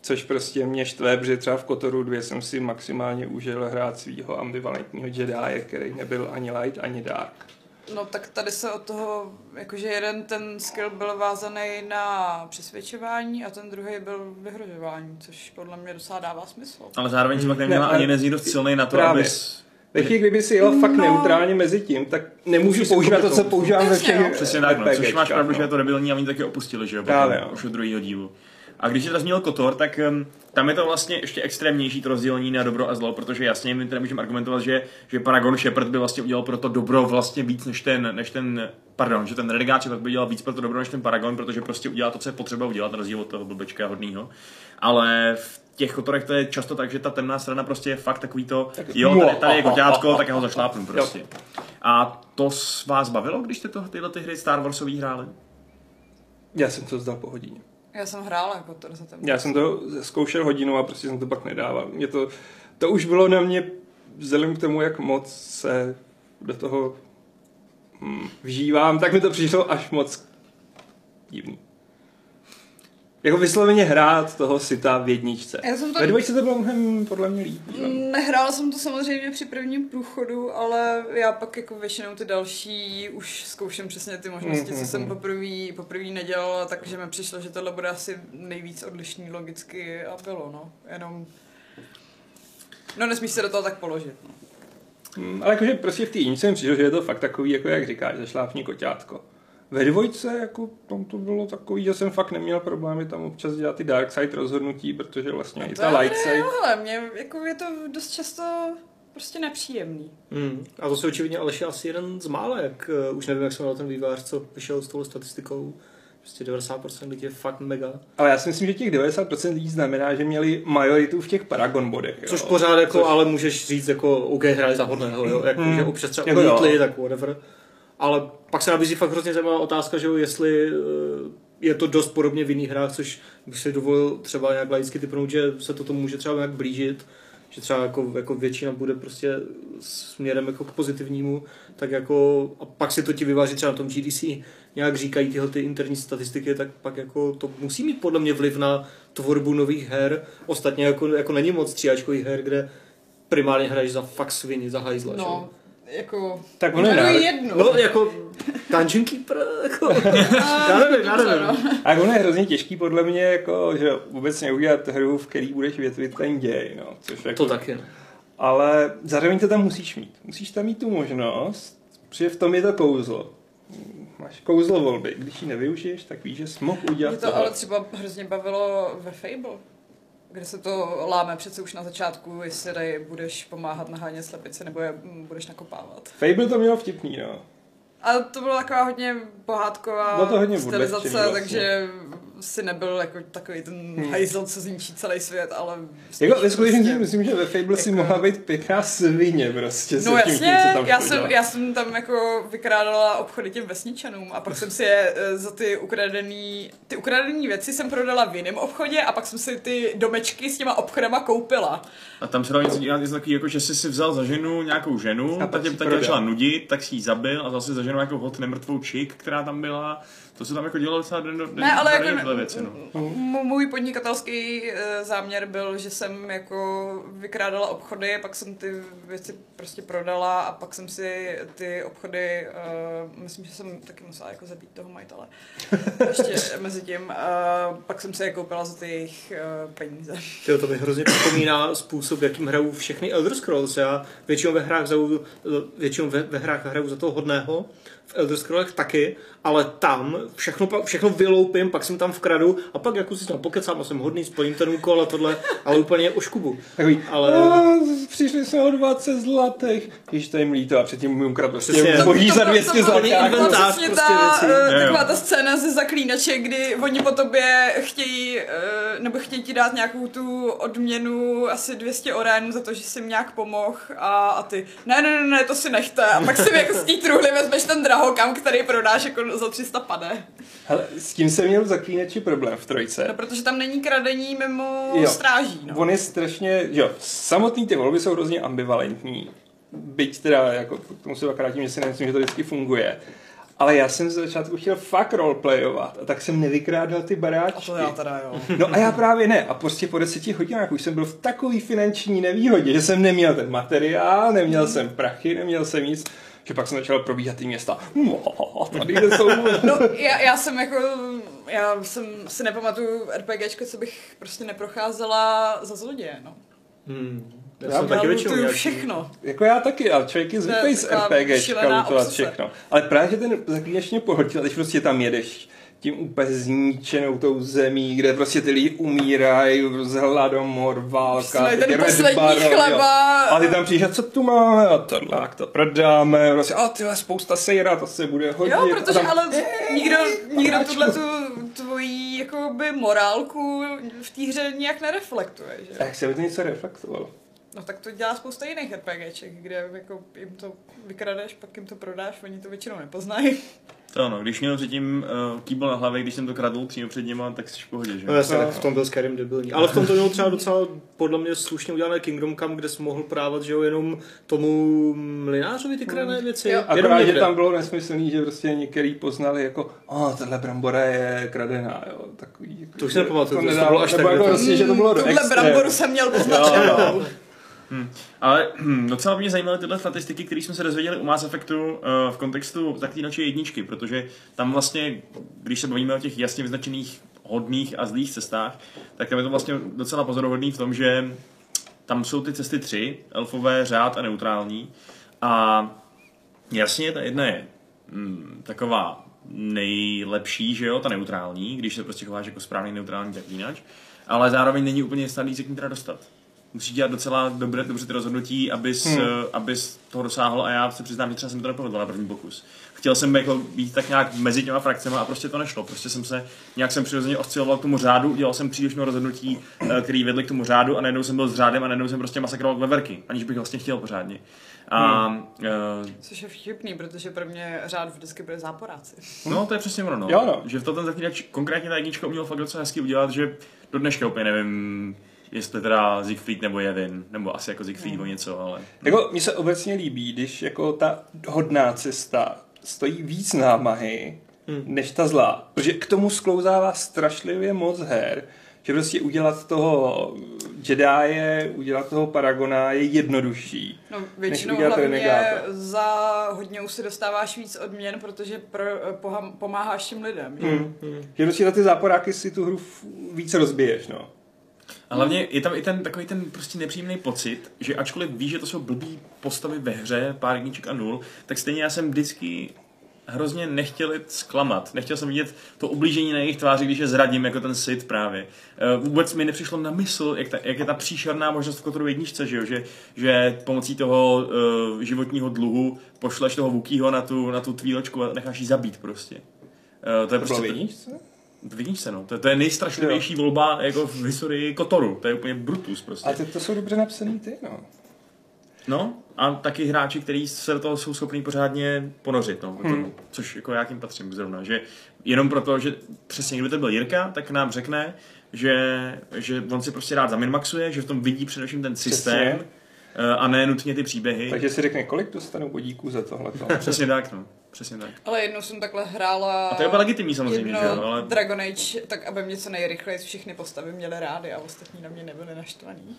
S2: Což prostě mě štve, protože třeba v Kotoru 2 jsem si maximálně užil hrát svého ambivalentního Jedi, který nebyl ani light, ani dark.
S3: No tak tady se od toho, jakože jeden ten skill byl vázaný na přesvědčování a ten druhý byl vyhrožování, což podle mě docela dává smysl.
S1: Ale zároveň si pak neměla
S2: Ne,
S1: ani nezní dost silný na to,
S2: Právě.
S1: abys...
S2: Ve chvíli, kdyby si jela fakt
S3: No.
S2: neutrálně mezi tím, tak nemůžu
S1: si
S2: používat to, co používám ve všech
S3: no.
S1: Přesně tak, no, což máš
S2: RPGčkách,
S1: pravdu,
S2: no.
S1: že je to debilní a oni taky opustili, že jo, potom,
S2: no.
S1: už od druhého dílu. A když to zmínil Kotor, tak um, tam je to vlastně ještě extrémnější to rozdělení na dobro a zlo, protože jasně my teda můžeme argumentovat, že, že Paragon Shepard by vlastně udělal pro to dobro vlastně víc než ten, než ten pardon, že ten Renegade Shepard by dělal víc pro to dobro než ten Paragon, protože prostě udělá to, co je potřeba udělat, na rozdíl od toho blbečka hodnýho. Ale v těch Kotorech to je často tak, že ta temná strana prostě je fakt takový to, jo, tady, tady je koťátko, tak já ho zašlápnu prostě. A to s vás bavilo, když jste to, tyhle ty hry Star Warsový hráli?
S2: Já jsem to zdal po hodině.
S3: Já jsem hrála jako to ten
S2: Já jsem to zkoušel hodinu a prostě jsem to pak nedával. Mě to, to už bylo na mě vzhledem k tomu, jak moc se do toho hm, vžívám, tak mi to přišlo až moc divný. Jako vysloveně hrát toho sita v jedničce.
S3: Já jsem to-
S2: Ve dvojce to bylo mnohem podle mě líp.
S3: Mm, Nehrála jsem to samozřejmě při prvním průchodu, ale já pak jako většinou ty další už zkouším přesně ty možnosti, co jsem poprvé, poprvé nedělala, takže mi přišlo, že tohle bude asi nejvíc odlišný logicky a bylo, no. Jenom... No nesmíš se do toho tak položit, no.
S2: Hm, Ale jakože prostě v té jedničce mi přišlo, že je to fakt takový, jako jak říkáš, zašlápní koťátko. Ve dvojce, jako tam to bylo takový, že jsem fakt neměl problémy tam občas dělat ty dark side rozhodnutí, protože vlastně i
S3: To
S2: ta light side...
S3: jo, ale mě jako je to dost často prostě nepříjemný.
S4: Hmm. A to se očividně Aleš je asi jeden z mála, jak uh, už nevím, jak se jmenoval ten vývář, co vyšel s tou statistikou. Prostě 90% lidí je fakt mega.
S2: Ale já si myslím, že těch 90% lidí znamená, že měli majoritu v těch Paragon bodech. Jo.
S4: Což pořád jako,
S2: Což-
S4: ale můžeš říct jako, OK, hráli za hodného, jo, jako,
S2: Hmm.
S4: že občas třeba
S2: Jako
S4: tak whatever. Ale pak se nabízí fakt hrozně zajímavá otázka, že jo, jestli eh, je to dost podobně v jiných hrách, což bych si dovolil třeba nějak laicky typnout, že se to tomu může třeba nějak blížit, že třeba jako, jako většina bude prostě směrem jako k pozitivnímu, tak jako, a pak si to ti vyváží třeba na tom GDC, nějak říkají tyhle ty interní statistiky, tak pak jako to musí mít podle mě vliv na tvorbu nových her. Ostatně jako, jako není moc tříáčkových her, kde primárně hraješ za fakt sviny, za hajzla, že?
S3: No, jako...
S2: Tak ono je
S3: jednu.
S4: No, jako Dungeon Keeper, jako, já nevím, já
S3: Dobře,
S4: nevím.
S3: no.
S2: A ono je hrozně těžký podle mě, jako, že vůbec neudělat hru, v který budeš větvit ten děj, no, což jako,
S4: To taky, no.
S2: Ale zároveň to tam musíš mít. Musíš tam mít tu možnost, protože v tom je to kouzlo. Máš kouzlo volby. Když ji nevyužiješ, tak víš, že jsi mohl udělat
S3: Mě to
S2: tohle.
S3: ale třeba hrozně bavilo ve Fable, kde se to láme přece už na začátku, jestli tady budeš pomáhat nahánět slepice nebo je mm, budeš nakopávat.
S2: Fable to mělo vtipný, no.
S3: Ale to byla taková hodně pohádková
S2: No to hodně
S3: stylizace,
S2: vlastně.
S3: takže si nebyl jako takový ten
S2: Hmm.
S3: hajzl, co zničí celý svět, ale...
S2: Jako ve skutečnosti
S3: prostě-
S2: myslím, že ve Fable si
S3: jako-
S2: mohla být pěkná svině prostě.
S3: No
S2: tím,
S3: jasně,
S2: co tam
S3: já jsem, já jsem tam jako vykrádala obchody těm vesničanům a pak jsem si je eh, za ty ukradený, ty ukradený věci jsem prodala v jiném obchodě a pak jsem si ty domečky s těma obchodama koupila.
S1: A tam se dalo něco dělat něco takový, jako že jsi si vzal za ženu nějakou ženu,
S2: A
S1: a
S2: pak
S1: tak tě,
S2: si
S1: tě začala nudit, tak si ji zabil a zase za ženu jako hod nemrtvou čik, která tam byla. To se tam jako dělalo docela den, den,
S3: Ne, ale jako
S1: věci, no.
S3: m- můj podnikatelský eh, záměr byl, že jsem jako vykrádala obchody, pak jsem ty věci prostě prodala a pak jsem si ty obchody, eh, myslím, že jsem taky musela jako zabít toho majitele. Ještě mezi tím, eh, pak jsem si je koupila za ty jejich eh, peníze.
S4: Tyjo, to mi hrozně připomíná způsob, jakým hrajou všechny Elder Scrolls. Já většinou ve hrách, za, většinou ve, ve hrách hraju za toho hodného, v Elder Scrollech taky, ale tam všechno, všechno vyloupím, pak jsem tam vkradu a pak jako si tam pokecám a jsem hodný, splním ten úkol a tohle, ale úplně o škubu.
S2: Takový,
S4: Ale-
S2: ale... přišli jsme o 20 zlatých. Když to jim líto a předtím mi ukradl prostě zboží za
S3: to- to-
S2: 200
S3: to-
S2: zlatých.
S4: inventář
S3: přesně
S4: prostě
S3: ta, eh, taková ta scéna ze zaklínače, kdy oni po tobě chtějí, eh, nebo chtějí ti dát nějakou tu odměnu, asi 200 oren za to, že jsi jim nějak pomohl a, a ty, ne, ne, ne, ne, to si nechte. A pak si mi jako z té truhly vezmeš ten drahokam, který prodáš jako za 300 pade.
S2: Hele, s tím jsem měl v zaklínači problém v trojce.
S3: No, protože tam není kradení mimo
S2: Jo.
S3: stráží, no.
S2: On je strašně, jo, samotný ty volby jsou hrozně ambivalentní. Byť teda, jako, k tomu se akorát tím, že si nemyslím, že to vždycky funguje. Ale já jsem ze začátku chtěl fakt roleplayovat a tak jsem nevykrádal ty
S3: A
S2: baráčky.
S3: to já teda, jo.
S2: No a já právě ne. A prostě po deseti hodinách už jsem byl v takový finanční nevýhodě, že jsem neměl ten materiál, neměl jsem prachy, neměl jsem nic, že pak jsem začal probíhat ty města. No, tady jsou...
S3: No, já, já jsem jako, já jsem si nepamatuju RPGčko, co bych prostě neprocházela za zloděje, no.
S4: Hmm. Já,
S2: Já
S4: taky většinou nějaký-
S3: všechno.
S2: Jako já taky, ale člověk je zvyklý z RPG lutovat všechno. Ale právě, že ten zaklínač mě pohltil, když prostě tam jedeš tím úplně zničenou tou zemí, kde prostě ty lidi umírají z hladomor, válka,
S3: Jsme
S2: teď
S3: ten poslední
S2: Baron, jo.
S3: chleba.
S2: A ty tam přijdeš, a co tu máme? A tohle, jak to prodáme. Prostě, a tyhle spousta sejra, to se bude hodit.
S3: Jo, protože
S2: tam,
S3: ale nikdo, nikdo
S2: panáčku.
S3: tuhle tu tvojí jakoby morálku v té hře nějak nereflektuje, že?
S2: A jak se by to něco reflektovalo?
S3: No tak to dělá spousta jiných RPGček, kde jako jim to vykradeš, pak jim to prodáš, oni to většinou nepoznají.
S1: To ano, když měl předtím uh, kýbl na hlavě, když jsem to kradl přímo před nima, tak jsi v pohodě, že?
S4: No jasně,
S2: No.
S4: tak v tom byl Skyrim debilní. Ale v tom to mělo třeba docela podle mě slušně udělané Kingdom Come, kde jsi mohl právat, že jo, jenom tomu mlinářovi ty krané věci.
S3: Jo.
S4: Jenom
S2: Akorát, že tam bylo nesmyslný, že prostě některý poznali jako, a oh, tahle brambora je kradená, jo, takový. Jako,
S4: To už si nepamatuju, to
S2: nedává-
S4: bylo až tak
S2: jako prostě, že to bylo do
S3: Tuhle bramboru jsem měl poznačenou.
S2: jo.
S1: Hm. Ale hm, docela mě zajímaly tyhle statistiky, které jsme se dozvěděli u Mass Effectu uh, v kontextu zaklínače jedničky, protože tam vlastně, když se bavíme o těch jasně vyznačených hodných a zlých cestách, tak tam je to vlastně docela pozoruhodný v tom, že tam jsou ty cesty tři, elfové, řád a neutrální. A jasně, ta jedna je hm, taková nejlepší, že jo, ta neutrální, když se prostě chováš jako správný neutrální zaklínač, ale zároveň není úplně snadný se k ní teda dostat. Musíš dělat docela dobře, dobře ty rozhodnutí, abys, hmm. abys toho dosáhl a já se přiznám, že třeba jsem to nepovedl na první pokus. Chtěl jsem jako být tak nějak mezi těma frakcemi a prostě to nešlo. Prostě jsem se, nějak jsem přirozeně osciloval k tomu řádu, udělal jsem příliš mnoho rozhodnutí, eh, který vedly k tomu řádu a najednou jsem byl s řádem a najednou jsem prostě masakroval veverky, aniž bych vlastně chtěl pořádně. A, hmm. uh,
S3: Což je vtipný, protože pro mě řád vždycky bude záporáci.
S1: No, to je přesně ono, no.
S2: Jo, no.
S1: Že v to ten zaklínač, konkrétně ta jednička uměl fakt docela hezky udělat, že do dneška úplně nevím, jestli teda Siegfried nebo Jevin, nebo asi jako Siegfried nebo něco, ale...
S2: Jako, mně se obecně líbí, když jako ta hodná cesta stojí víc námahy, hmm. než ta zlá. Protože k tomu sklouzává strašlivě moc her, že prostě udělat toho Jedie, udělat toho Paragona je jednodušší.
S3: No, většinou hlavně renegáta. za hodně už si dostáváš víc odměn, protože pro, poham, pomáháš těm lidem.
S2: Hmm. Hmm. Že prostě za ty záporáky si tu hru víc rozbiješ, no.
S1: A hlavně je tam i ten takový ten prostě nepříjemný pocit, že ačkoliv víš, že to jsou blbý postavy ve hře, pár jedniček a nul, tak stejně já jsem vždycky hrozně nechtěl zklamat. Nechtěl jsem vidět to ublížení na jejich tváři, když je zradím, jako ten Sid právě. Uh, vůbec mi nepřišlo na mysl, jak, ta, jak je ta příšerná možnost v Kotoru jedničce, že, jo? že, že pomocí toho uh, životního dluhu pošleš toho Vukýho na tu, na tu tvíločku a necháš ji zabít prostě.
S2: Uh, to je to prostě... Bylo
S1: v jedničce, no. To, to je nejstrašlivější jo. volba jako v historii Kotoru. To je úplně brutus prostě.
S2: A ty to jsou dobře napsaný ty, no.
S1: No, a taky hráči, kteří se do toho jsou schopní pořádně ponořit, no, hmm. což jako já tím patřím zrovna, že jenom proto, že přesně kdyby to byl Jirka, tak nám řekne, že, že on si prostě rád zaminmaxuje, že v tom vidí především ten systém přesně. Eh, a ne nutně ty příběhy.
S2: Takže si řekne, kolik dostanu bodíků za tohle.
S1: přesně tak, no. Přesně tak.
S3: Ale jednou jsem takhle hrála...
S1: A to je legitimní samozřejmě, že jo? Ale...
S3: Dragon Age, tak aby mě co nejrychleji všechny postavy měly rády a ostatní na mě nebyly naštvaní.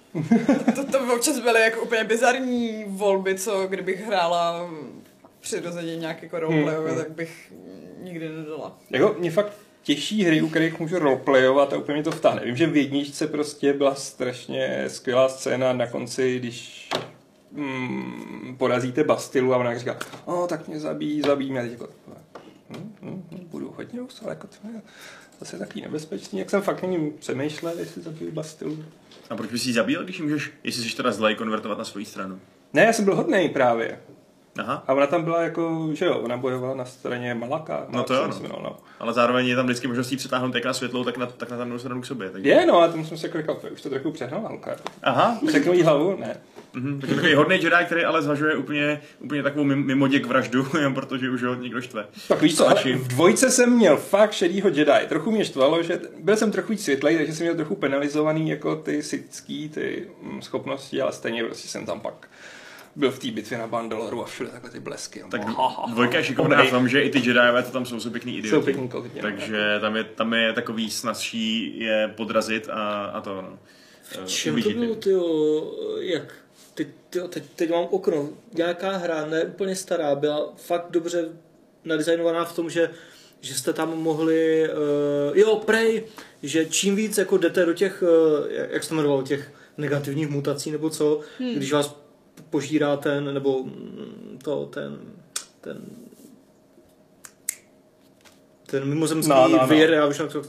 S3: to, to, to občas byly jako úplně bizarní volby, co kdybych hrála přirozeně nějak jako roleplay, hmm, tak bych nikdy nedala.
S2: Jako mě fakt těžší hry, u kterých můžu roleplayovat a úplně to vtáhne. Vím, že v jedničce prostě byla strašně skvělá scéna na konci, když mm, porazíte Bastilu a ona říká, o, tak mě zabíjí, zabíjí mě. A teď jako, hm, hm, hm, budu hodně ale jako to je zase taky nebezpečný. Jak jsem fakt není přemýšlel, jestli zabiju Bastilu.
S1: A proč bys ji zabil, když můžeš, jestli jsi teda zlej, konvertovat na svou stranu?
S2: Ne, já jsem byl hodný právě. Aha. A ona tam byla jako, že jo, ona bojovala na straně Malaka.
S1: No to jo, no. no. Ale zároveň je tam vždycky možností přetáhnout jak na světlou, tak na, tak na tam stranu k sobě.
S2: Takže... Je, no, a tam jsem se klikal, už to trochu přehnal, Halka.
S1: Aha.
S2: Řeknu jí hlavu? Ne.
S1: Mm-hmm. Takže takový hodný Jedi, který ale zvažuje úplně, úplně takovou mimo děk vraždu, jen protože už ho někdo štve.
S2: Tak víš co, ale v dvojce jsem měl fakt šedýho Jedi. Trochu mě štvalo, že byl jsem trochu víc světlej, takže jsem měl trochu penalizovaný jako ty sitský, ty mm, schopnosti, ale stejně prostě jsem tam pak byl v té bitvě na Bandaloru a všude takhle ty blesky.
S1: Tak dvojka je šikovná v tom, že i ty Jediové to tam jsou, jsou pěkný idioti.
S2: Jsou pěkný kovidě,
S1: Takže tam je, tam je takový snazší je podrazit a, a to no.
S4: V čem to bylo, tyjo, jak teď, tyjo, teď, teď mám okno, nějaká hra, ne úplně stará, byla fakt dobře nadizajnovaná v tom, že že jste tam mohli, uh, jo, prej, že čím víc jako jdete do těch, uh, jak se to jmenovalo, těch negativních mutací nebo co, hmm. když vás požírá ten, nebo mm, to, ten, ten ten mimozemský no, no, no. vír, já už jak to,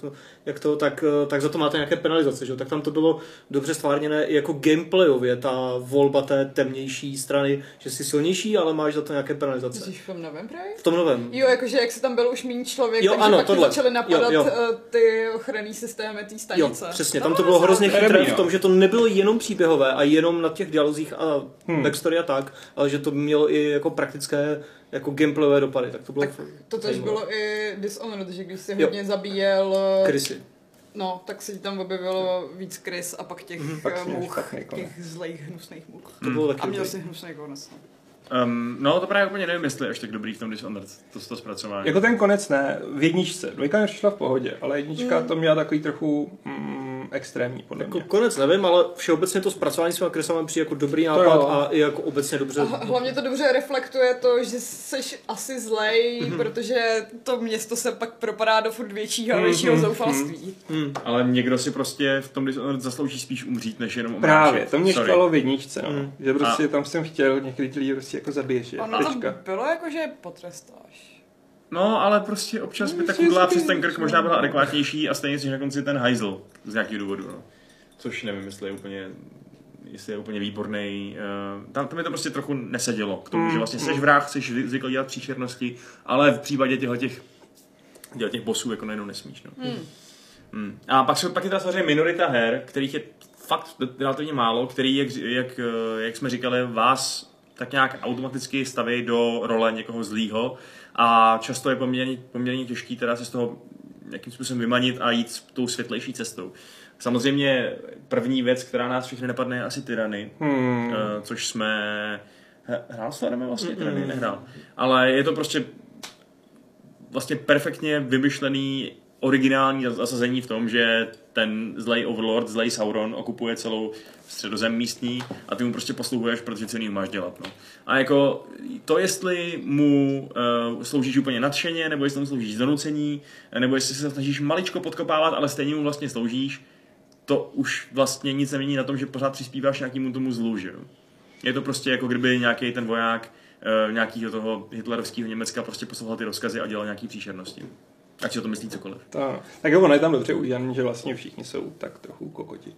S4: jak to tak, tak za to máte nějaké penalizace, že? tak tam to bylo dobře stvárněné i jako gameplayově, ta volba té temnější strany, že jsi silnější, ale máš za to nějaké penalizace.
S3: Jsi v tom novém právě?
S4: V tom novém.
S3: Jo, jakože jak se tam byl už méně člověk, jo, takže ano, pak tohle. začaly napadat jo, jo. Eh, ty ochranný systémy té stanice.
S4: Jo, přesně, tam to bylo hrozně chytré v tom, že to nebylo jenom příběhové a jenom na těch dialozích a hmm. backstory a tak, ale že to mělo i jako praktické jako gameplayové dopady, tak to bylo... Tak
S3: to tež bylo i Dishonored, že když si jo. hodně zabíjel...
S4: Krysy.
S3: No, tak se tam objevilo víc krys a pak těch mm, pak much, těch zlejch hnusných much.
S4: To bylo
S3: taky a měl si hnusný konec. No.
S1: Um, no, to právě úplně nevím, jestli až tak dobrý v tom Dishonored, to, to zpracování.
S2: Jako ten konec ne, v jedničce. Dvojka mi přišla v pohodě, ale jednička mm. to měla takový trochu mm, extrémní, podle
S4: jako
S2: mě.
S4: Konec nevím, ale všeobecně to zpracování s kresama přijde jako dobrý nápad a i jako obecně dobře. A
S3: hlavně to dobře reflektuje to, že jsi asi zlej, mm-hmm. protože to město se pak propadá do furt většího a většího mm-hmm. zoufalství.
S1: Mm-hmm. Ale někdo si prostě v tom Dishonored zaslouží spíš umřít, než jenom
S2: umřít. Právě, to mě štvalo v jedničce, no. mm. že prostě a... tam jsem chtěl někdy lidi prostě jako zabiješ je.
S3: Ono to bylo jako, že potrestáš.
S1: No, ale prostě občas by ta kudla přes ten krk možná byla adekvátnější a stejně jsi na konci ten hajzl z nějakého důvodu, no. Což nevím, jestli je úplně jestli je úplně výborný. Uh, tam, tam mi to prostě trochu nesedělo k tomu,
S2: Mm,
S1: že vlastně seš vrah, jsi zvyklý dělat příšernosti, ale v případě těchto těch, těchto těch bossů jako najednou nesmíš. No.
S3: Hmm.
S1: Hmm. A pak, jsou- pak je ta samozřejmě minorita her, kterých je fakt relativně málo, který, jak, jak, eh, jak jsme říkali, vás tak nějak automaticky staví do role někoho zlýho a často je poměrně, poměrně těžký teda se z toho nějakým způsobem vymanit a jít tou světlejší cestou. Samozřejmě první věc, která nás všechny napadne, je asi Tyrany,
S2: Hmm.
S1: eh, což jsme... Hrál jsi to vlastně Tyrany? Nehrál. Ale je to prostě vlastně perfektně vymyšlený originální zasazení v tom, že ten zlej Overlord, zlej Sauron okupuje celou středozem místní a ty mu prostě posluhuješ, protože co jiného máš dělat. No. A jako to, jestli mu uh, sloužíš úplně nadšeně, nebo jestli mu sloužíš z donucení, nebo jestli se snažíš maličko podkopávat, ale stejně mu vlastně sloužíš, to už vlastně nic nemění na tom, že pořád přispíváš nějakému tomu zlu, že jo. Je to prostě jako kdyby nějaký ten voják uh, nějakého toho hitlerovského Německa prostě poslouchal ty rozkazy a dělal nějaký příšernosti. Ať si o to myslí cokoliv.
S2: Ta, tak jo, ono je tam dobře udělané, že vlastně všichni jsou tak trochu kokoti.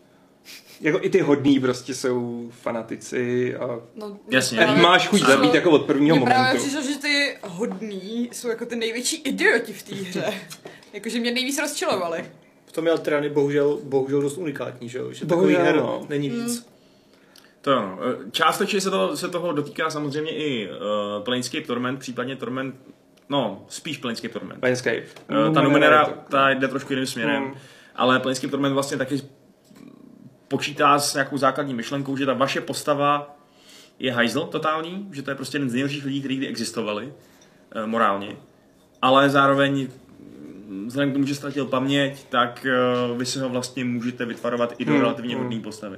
S2: Jako i ty hodní prostě jsou fanatici a
S3: No,
S1: Jasně.
S3: mě
S2: a
S3: právě
S2: máš chuť zabít jako od prvního
S3: právě
S2: momentu.
S3: přišlo, že ty hodní jsou jako ty největší idioti v té hře. Jakože mě nejvíc rozčilovali.
S4: V tom je Tyranny bohužel, bohužel dost unikátní, že, jo? že
S2: Bohužel,
S4: takových her
S2: no.
S4: není víc.
S1: To ano. Eh, Částečně se, to, se toho dotýká samozřejmě i uh, Planescape Torment, případně Torment, no, spíš Planescape Torment.
S2: Planescape.
S1: Uh, ta Numenera, ta jde trošku jiným směrem,
S2: Hmm.
S1: ale Planescape Torment vlastně taky počítá s nějakou základní myšlenkou, že ta vaše postava je hajzl totální, že to je prostě jeden z nejhorších lidí, kteří kdy existovali eh, morálně. Ale zároveň mm, vzhledem k tomu, že ztratil paměť, tak eh, vy si ho vlastně můžete vytvarovat i do
S2: Hmm,
S1: relativně
S2: hmm.
S1: hodné postavy.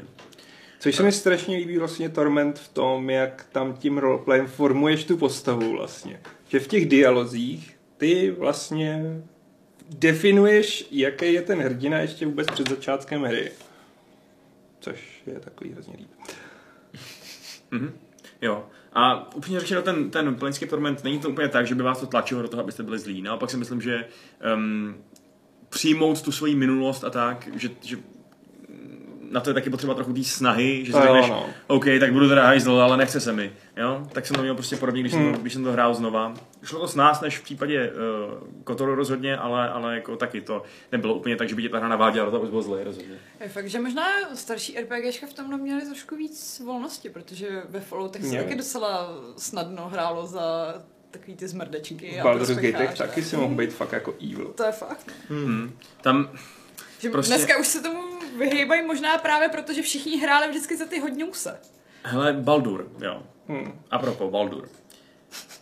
S2: Což se mi strašně líbí vlastně Torment v tom, jak tam tím roleplayem formuješ tu postavu vlastně. Že v těch dialozích ty vlastně definuješ, jaký je ten hrdina ještě vůbec před začátkem hry. Což je takový hrozně líbí.
S1: Mhm. Jo. A úplně řečeno, ten, ten Planescape Torment není to úplně tak, že by vás to tlačilo do toho, abyste byli zlí. Naopak si myslím, že um, přijmout tu svoji minulost a tak, že, že na to je taky potřeba trochu té snahy, že si řekneš,
S2: no.
S1: OK, tak budu teda hajzl, ale nechce se mi. Jo? Tak jsem to měl prostě podobně, když, jsem
S2: Hmm.
S1: to, když jsem to hrál znova. Šlo to s nás, než v případě uh, Kotoru rozhodně, ale, ale jako taky to nebylo úplně tak, že by tě ta hra naváděla, to už bylo zlé rozhodně.
S3: Je fakt, že možná starší RPGčka v tomhle měly trošku víc volnosti, protože ve Falloutech se taky docela snadno hrálo za takový ty zmrdečky
S2: V
S3: a
S2: Baldur's. Gatech taky si mohl být fakt jako evil.
S3: To je fakt.
S1: Hmm. Tam,
S3: Že
S1: Prostě-
S3: dneska už se tomu vyhýbají možná právě proto, že všichni hráli vždycky za ty hodňouse.
S1: hele, Baldur, jo.
S2: Hmm.
S1: A propos, Baldur.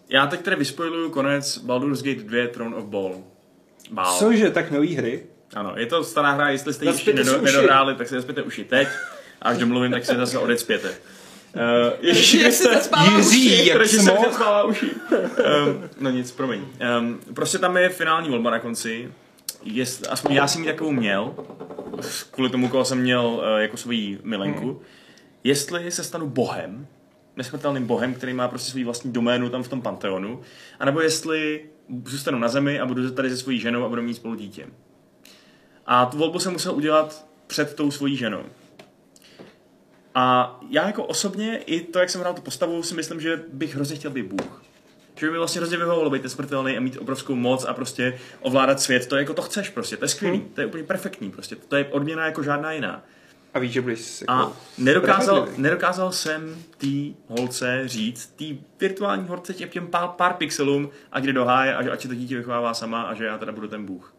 S1: Já teď tedy vyspojiluju konec Baldur's Gate 2 Throne of Ball. Bál.
S2: Cože, tak nový hry?
S1: Ano, je to stará hra, jestli jste ji ještě nedo, nedohráli, tak si zaspěte uši teď. A až domluvím, tak si zase odecpěte. Uh,
S3: Ježiši, jak zaspává
S2: Jiří, jak
S1: jsem uši. Um, no nic, promiň. Um, prostě tam je finální volba na konci. Jest, aspoň já jsem ji takovou měl, kvůli tomu, koho jsem měl uh, jako svoji milenku.
S2: Hmm.
S1: Jestli se stanu bohem, nesmrtelným bohem, který má prostě svou vlastní doménu tam v tom panteonu, anebo jestli zůstanu na zemi a budu tady se svojí ženou a budu mít spolu dítě. A tu volbu jsem musel udělat před tou svojí ženou. A já jako osobně, i to, jak jsem hrál tu postavu, si myslím, že bych hrozně chtěl být Bůh. Že by mi vlastně hrozně vyhovovalo být nesmrtelný a mít obrovskou moc a prostě ovládat svět. To je jako to chceš prostě, to je skvělý,
S2: Hmm.
S1: to je úplně perfektní prostě. To je odměna jako žádná jiná.
S2: A víš, že budeš jako...
S1: A nedokázal, nedokázal jsem té holce říct, té virtuální holce těm, těm pár, pár pixelům, a kde do háje, a že ať si to dítě vychovává sama a že já teda budu ten Bůh.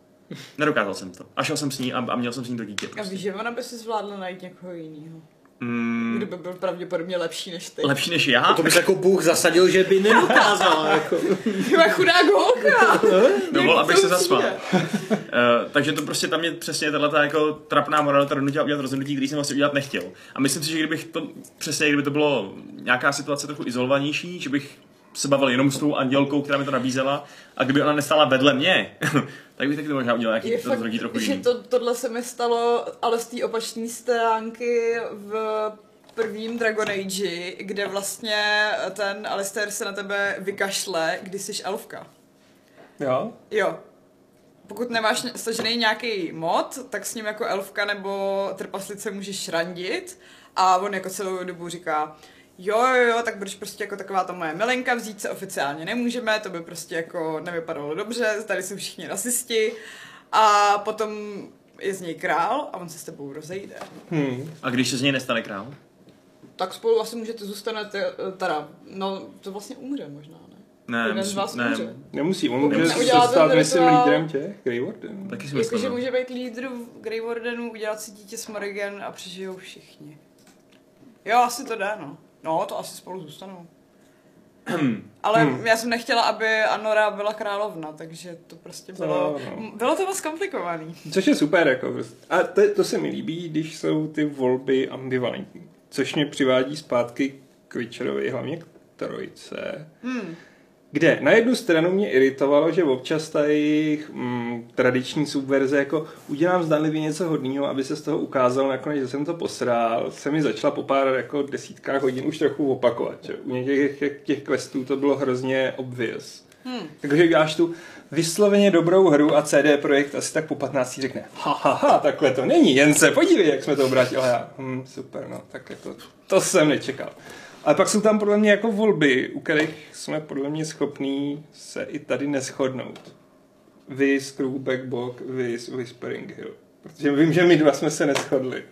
S1: Nedokázal jsem to. A šel jsem s ní a, a měl jsem s ní to dítě.
S3: A
S1: Prostě.
S3: víš, že ona by si zvládla najít někoho jiného.
S1: Mm,
S3: Kdo by byl pravděpodobně lepší než ty.
S1: lepší než já?
S4: To by se jako Bůh zasadil, že by nedokázala. Jako.
S3: Ty máš chudák holka!
S1: Dovol, abych
S3: to
S1: se zasmál. Uh, takže to prostě tam je přesně tato jako trapná moralita donutila udělat rozhodnutí, který jsem vlastně udělat nechtěl. A myslím si, že kdybych to, přesně kdyby to bylo nějaká situace trochu izolovanější, že bych se bavil jenom s tou andělkou, která mi to nabízela, a kdyby ona nestála vedle mě, tak bych taky to možná udělal
S3: Je
S1: nějaký
S3: fakt,
S1: trochu
S3: že
S1: jiný.
S3: to, tohle se mi stalo, ale z té opačné stránky v prvním Dragon Age, kde vlastně ten Alistair se na tebe vykašle, když jsi elfka.
S2: Jo?
S3: Jo. Pokud nemáš stažený nějaký mod, tak s ním jako elfka nebo trpaslice můžeš randit a on jako celou dobu říká jo, jo, jo, tak budeš prostě jako taková ta moje milenka, vzít se oficiálně nemůžeme, to by prostě jako nevypadalo dobře, tady jsou všichni rasisti a potom je z něj král a on se s tebou rozejde.
S2: Hmm.
S1: A když se z něj nestane král?
S3: Tak spolu asi můžete zůstanete, teda, no to vlastně umře možná, ne?
S1: Ne,
S3: Jeden z
S1: musí-
S3: vás
S1: ne.
S2: Nemusí, on může se stát, myslím, lídrem těch Grey Warden.
S1: Taky si myslím,
S3: Jakože
S1: no.
S3: může být lídr v Grey Wardenu, udělat si dítě s Morrigan a přežijou všichni. Jo, asi to jde, no. No, to asi spolu zůstanou. Ale
S2: Hmm.
S3: já jsem nechtěla, aby Anora byla královna, takže to prostě bylo...
S2: no.
S3: Bylo to moc komplikovaný.
S2: Což je super, jako prostě. A to, to se mi líbí, když jsou ty volby ambivalentní. Což mě přivádí zpátky k Witcherovi, hlavně k trojce.
S3: Hmm.
S2: Kde na jednu stranu mě iritovalo, že občas ta jejich mm, tradiční subverze, jako udělám zdánlivě něco hodného, aby se z toho ukázalo nakonec, že jsem to posrál, se mi začala po pár jako desítkách hodin už trochu opakovat. Že? U některých těch, těch questů to bylo hrozně obvious.
S3: Hmm.
S2: Takže děláš tu vysloveně dobrou hru a CD Projekt asi tak po 15 řekne ha, ha, ha, takhle to není, jen se podívej, jak jsme to obrátili. A já, hm, super, no, tak jako, to jsem nečekal. Ale pak jsou tam podle mě jako volby, u kterých jsme podle mě schopní se i tady neschodnout. Vy z Crewback Bog, vy z Whispering Hill. Protože vím, že my dva jsme se neschodli.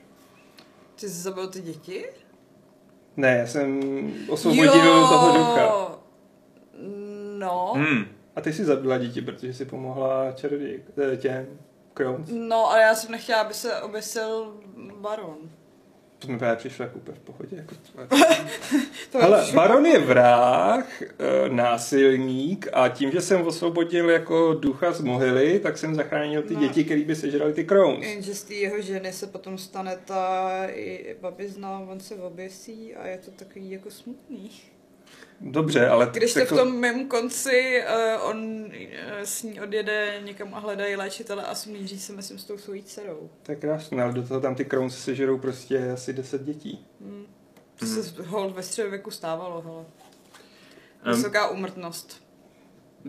S3: Ty jsi zabil ty děti?
S2: Ne, já jsem osvobodil toho ducha.
S3: No.
S1: Hmm.
S2: A ty jsi zabila děti, protože jsi pomohla čaroděj, eh, těm Crowns.
S3: No, ale já jsem nechtěla, aby se oběsil baron.
S2: To mi právě přišlo jako úplně v pohodě. Jako
S3: To
S2: Hele, Baron je vrah, e, násilník a tím, že jsem osvobodil jako ducha z mohyly, tak jsem zachránil ty
S3: No.
S2: děti, které by sežrali ty crowns.
S3: Jenže z té jeho ženy se potom stane ta i babizna, on se oběsí a je to takový jako smutný.
S2: Dobře, ale...
S3: Když to
S2: jako,
S3: v tom mém konci uh, on uh, s ní odjede někam a hledají léčitele a smíří se, myslím, s tou svojí dcerou.
S2: To je krásné, ale do toho tam ty crowns sežerou prostě asi 10 dětí.
S3: Hmm. To se hold ve středověku stávalo, hele. Vysoká úmrtnost.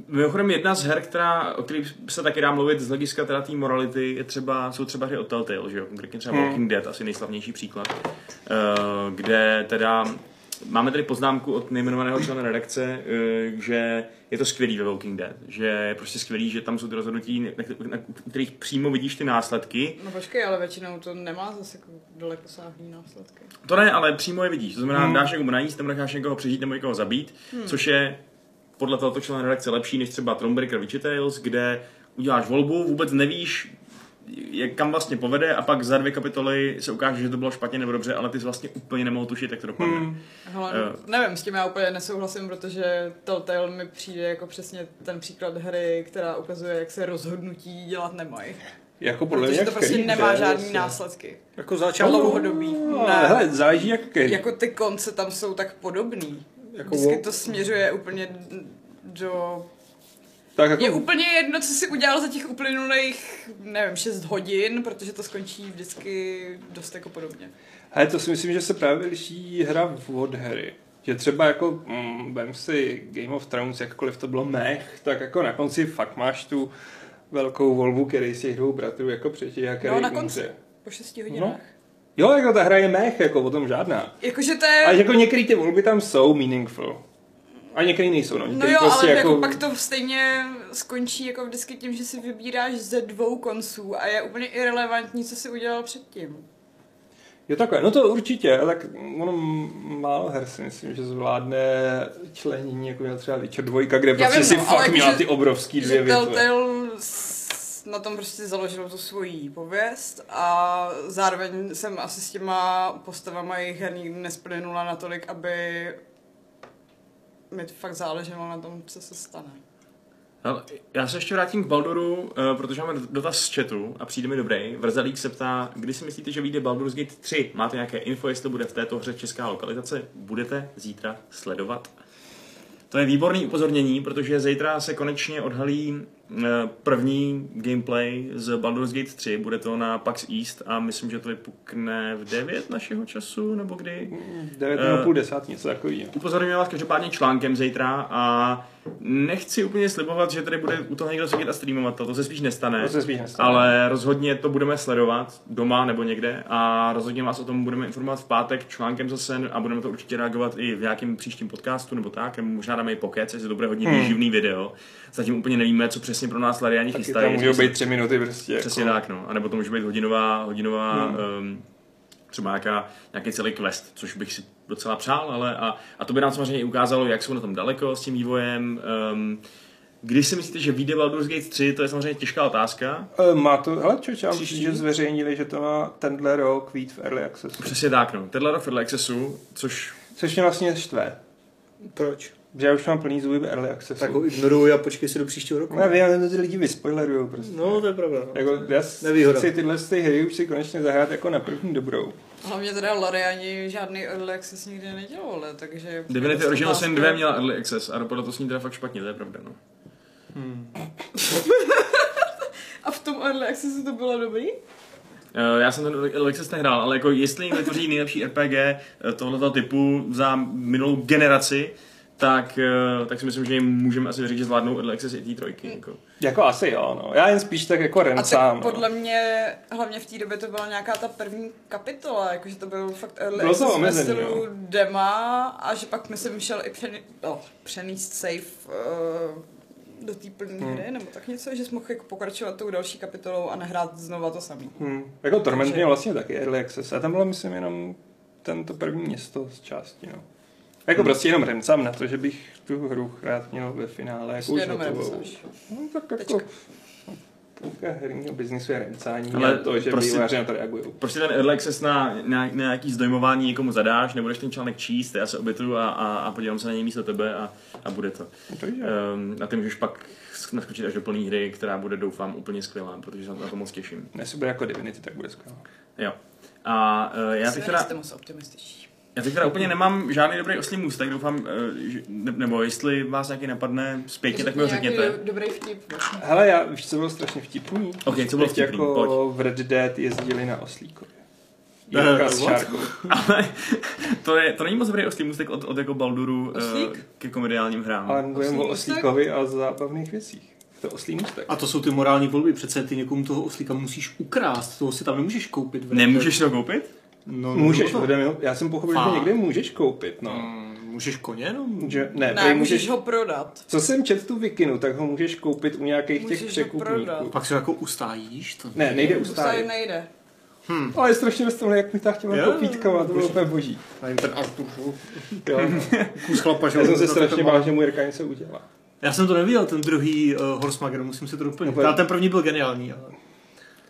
S1: Mimochodem jedna z her, která, o kterých se taky dá mluvit z hlediska teda té morality, je třeba, jsou třeba hry od Telltale, že jo? Konkrétně třeba
S2: Hmm.
S1: Walking Dead, asi nejslavnější příklad, eh, kde teda máme tady poznámku od nejmenovaného člena redakce, eh, že je to skvělý ve Walking Dead, že je prostě skvělý, že tam jsou ty rozhodnutí, na na kterých přímo vidíš ty následky.
S3: No počkej, ale většinou to nemá zase jako dalekosáhlý následky.
S1: To ne, ale přímo je vidíš. To znamená,
S2: Hmm.
S1: dáš někomu najíst, nebo necháš někoho přežít, nebo někoho zabít, což je podle tohoto člena redakce lepší než třeba Thronebreaker Witchy Tales, kde uděláš volbu, vůbec nevíš, jak kam vlastně povede a pak za dvě kapitoly se ukáže, že to bylo špatně nebo dobře, ale ty jsi vlastně úplně nemohl tušit, jak to dopadne.
S2: Hmm.
S3: Hele,
S1: Jo.
S3: nevím, s tím já úplně nesouhlasím, protože Telltale mi přijde jako přesně ten příklad hry, která ukazuje, jak se rozhodnutí dělat nemají.
S2: Jako podle mě
S3: Protože
S2: jak
S3: to prostě nemá
S2: hře
S3: žádný
S2: se-
S3: následky.
S4: Jako začátku.
S3: Dlouhodobý.
S2: No,
S3: Ne.
S2: hele, záleží jak který.
S3: Jako ty konce tam jsou tak podobný.
S4: Jako
S3: Vždycky to směřuje úplně do...
S2: Tak jako,
S3: Je úplně jedno, co si udělal za těch uplynulých, nevím, 6 hodin, protože to skončí vždycky dost jako podobně.
S2: hele, to si myslím, že se právě liší hra od hry. Že třeba jako, mm, vem si Game of Thrones, jakkoliv to bylo mech, tak jako na konci fakt máš tu velkou volbu, který z těch dvou bratrů jako přežije a který
S3: No, na
S2: umře.
S3: konci. Po 6 hodinách.
S2: No. Jo, jako ta hra je mech, jako o tom žádná.
S3: Jakože to je...
S2: A jako některé ty volby tam jsou meaningful. A některé nejsou, no.
S3: No
S2: Některý
S3: jo,
S2: prostě
S3: ale
S2: jako...
S3: jako... pak to stejně skončí jako vždycky tím, že si vybíráš ze dvou konců a je úplně irrelevantní, co si udělal předtím.
S2: Jo takhle, no to určitě, ale tak ono málo her si myslím, že zvládne členění, jako měl třeba Witcher 2, kde
S3: Já
S2: prostě
S3: vím,
S2: si
S3: no,
S2: fakt
S3: jako,
S2: měla
S3: že-
S2: ty obrovský dvě větve.
S3: Telltale na tom prostě založil tu svoji pověst a zároveň jsem asi s těma postavama jejich her nikdy nesplynula natolik, aby mi fakt záleželo na tom, co se stane.
S1: Hele, já se ještě vrátím k Balduru, eh, protože máme dotaz z chatu a přijde mi dobrý. Vrzalík se ptá, kdy si myslíte, že vyjde Baldur's Gate 3? Máte nějaké info, jestli to bude v této hře česká lokalizace? Budete zítra sledovat? To je výborný upozornění, protože zítra se konečně odhalí první gameplay z Baldur's Gate 3, bude to na PAX East a myslím, že to vypukne v 9 našeho času, nebo kdy.
S2: 9
S1: Eh,
S2: nebo půl desát, něco takového.
S1: Upozorňuji vás každopádně článkem zítra a nechci úplně slibovat, že tady bude u toho někdo sedět a streamovat to, to se spíš nestane.
S2: To se spíš nestane.
S1: Ale rozhodně to budeme sledovat doma nebo někde a rozhodně vás o tom budeme informovat v pátek článkem zase a budeme to určitě reagovat i v nějakém příštím podcastu nebo tak, nebo možná dáme i pokec, jestli to bude hodně
S2: Hmm.
S1: výživný video. Zatím úplně nevíme, co přesně pro nás Lariani
S2: Taky
S1: chystají.
S2: tam můžou být tři minuty prostě.
S1: Přesně
S2: jako,
S1: tak, no. A nebo to může být hodinová, hodinová
S2: Hmm.
S1: um, třeba nějaká, nějaký celý quest, což bych si docela přál, ale a, a to by nám samozřejmě i ukázalo, jak jsou na tom daleko s tím vývojem. Um, když si myslíte, že vyjde Baldur's Gate 3, to je samozřejmě těžká otázka.
S2: Eh, Má to, hele čoč, já myslím, že zveřejnili, že to má tenhle rok vít v Early Accessu.
S1: Přesně tak, no. Tenhle rok v Early Accessu, což
S2: Což mě vlastně štve.
S4: Proč?
S2: Že já už mám plný zuby Early Accessu.
S4: Tak ho ignoruj a počkej si do příštího roku.
S2: No, já vím, ale ty lidi vyspoilerujou prostě.
S4: No, to je pravda. No.
S2: Jako, já
S4: Nevýhoda.
S2: chci tyhle ty hry už si konečně zahrát jako na první dobrou.
S3: Hlavně teda Lariani žádný early access nikdy nedělali, takže...
S1: Divinity Original Sin 2 měla Early Access a dopadlo to s ní teda fakt špatně, to je pravda, no.
S3: A v tom early accessu to bylo dobrý?
S1: Eh, Já jsem ten Early Access nehrál, ale jako jestli někdo tvoří nejlepší RPG eh, tohoto typu za minulou generaci, tak, eh, tak si myslím, že jim můžeme asi říct, že zvládnou Early Access i té trojky. Jako.
S2: Jako asi jo, no. Já jen spíš tak jako
S3: A
S2: rencám.
S3: tak podle mě, hlavně v té době to byla nějaká ta první kapitola, jakože to byl fakt early
S2: Bylo to
S3: access ve
S2: omezený,
S3: stylu
S2: jo.
S3: dema a že pak myslím šel i přen, no, přenést save uh, do té plné
S2: Hmm.
S3: hry, nebo tak něco, že jsi mohl jako pokračovat tou další kapitolou a nehrát znova to samý.
S2: Hmm. Jako Torment
S3: Takže-
S2: měl vlastně taky Early Access. A tam bylo, myslím, jenom tento první město z části, no. Jako prostě jenom remcám na to, že bych tu hru rád měl ve finále jako už
S3: Jenom
S2: hotovou.
S3: remcáš.
S2: No, tak jako... Půlka herního biznisu je remcání
S1: Ale
S2: to, že
S1: prostě-
S2: vývojáři na to reagují.
S1: Prostě ten Early Access na, na, na nějaký zdojmování někomu zadáš, nebudeš ten článek číst, já se obytu a, a, a podívám se na něj místo tebe a, a bude to.
S2: No to.
S1: Um, a ty můžeš pak naskočit až do plné hry, která bude doufám úplně skvělá, protože se na to moc těším.
S2: Jestli bude jako Divinity, tak bude skvělé.
S1: Jo. A uh, já teď teda...
S3: nejste moc optimističtí.
S1: Já teď teda úplně nemám žádný dobrý oslý můst, tak doufám, eh, že, ne, nebo jestli vás nějaký napadne zpětně, tak mi ho řekněte.
S3: do- Dobrý vtip.
S2: Hele, já, víš, co bylo strašně vtipný?
S1: Ok, co bylo vtipný,
S2: jako
S1: pojď.
S2: v Red Dead jezdili na oslíkově.
S4: Eh,
S2: Jirka s šárkou.
S1: Ale to, je, to není moc dobrý oslý můstek od, od jako Balduru eh,
S3: Oslík?
S1: ke komediálním hrám.
S2: Ale mluvím o oslíkovi a zábavných věcích. To oslí můstek.
S4: A to jsou ty morální volby. Přece ty někomu toho oslíka musíš ukrást. Toho si tam nemůžeš koupit.
S1: Nemůžeš to koupit?
S4: No,
S2: Můžeš,
S4: nebo to.
S2: budeme, ho- já jsem pochopil, že někde můžeš koupit, no.
S4: Mm, Můžeš koně, no?
S2: Že, ne,
S3: Ne,
S2: prej
S3: můžeš ho prodat.
S2: Co jsem četl tu vikinu, tak ho můžeš koupit u nějakých těch
S3: Můžeš prodat.
S2: překupníků.
S4: Pak se jako ustájíš. To...
S2: Ne, nejde
S3: Ustájet
S2: ustájet.
S3: nejde.
S2: Ale je strašně dostal, jak mi ta chtěla
S4: Jo,
S2: kopítkovat, to bylo úplně boží.
S4: Nevím, ten Artur, kus chlapa, že
S2: Já jsem se
S4: to
S2: strašně bál, že mu Jirka něco udělá.
S4: Já jsem to neviděl, ten druhý uh, Horsemagger, musím si to doplnit.
S2: Úplně.
S4: Ale ten první byl geniální, ale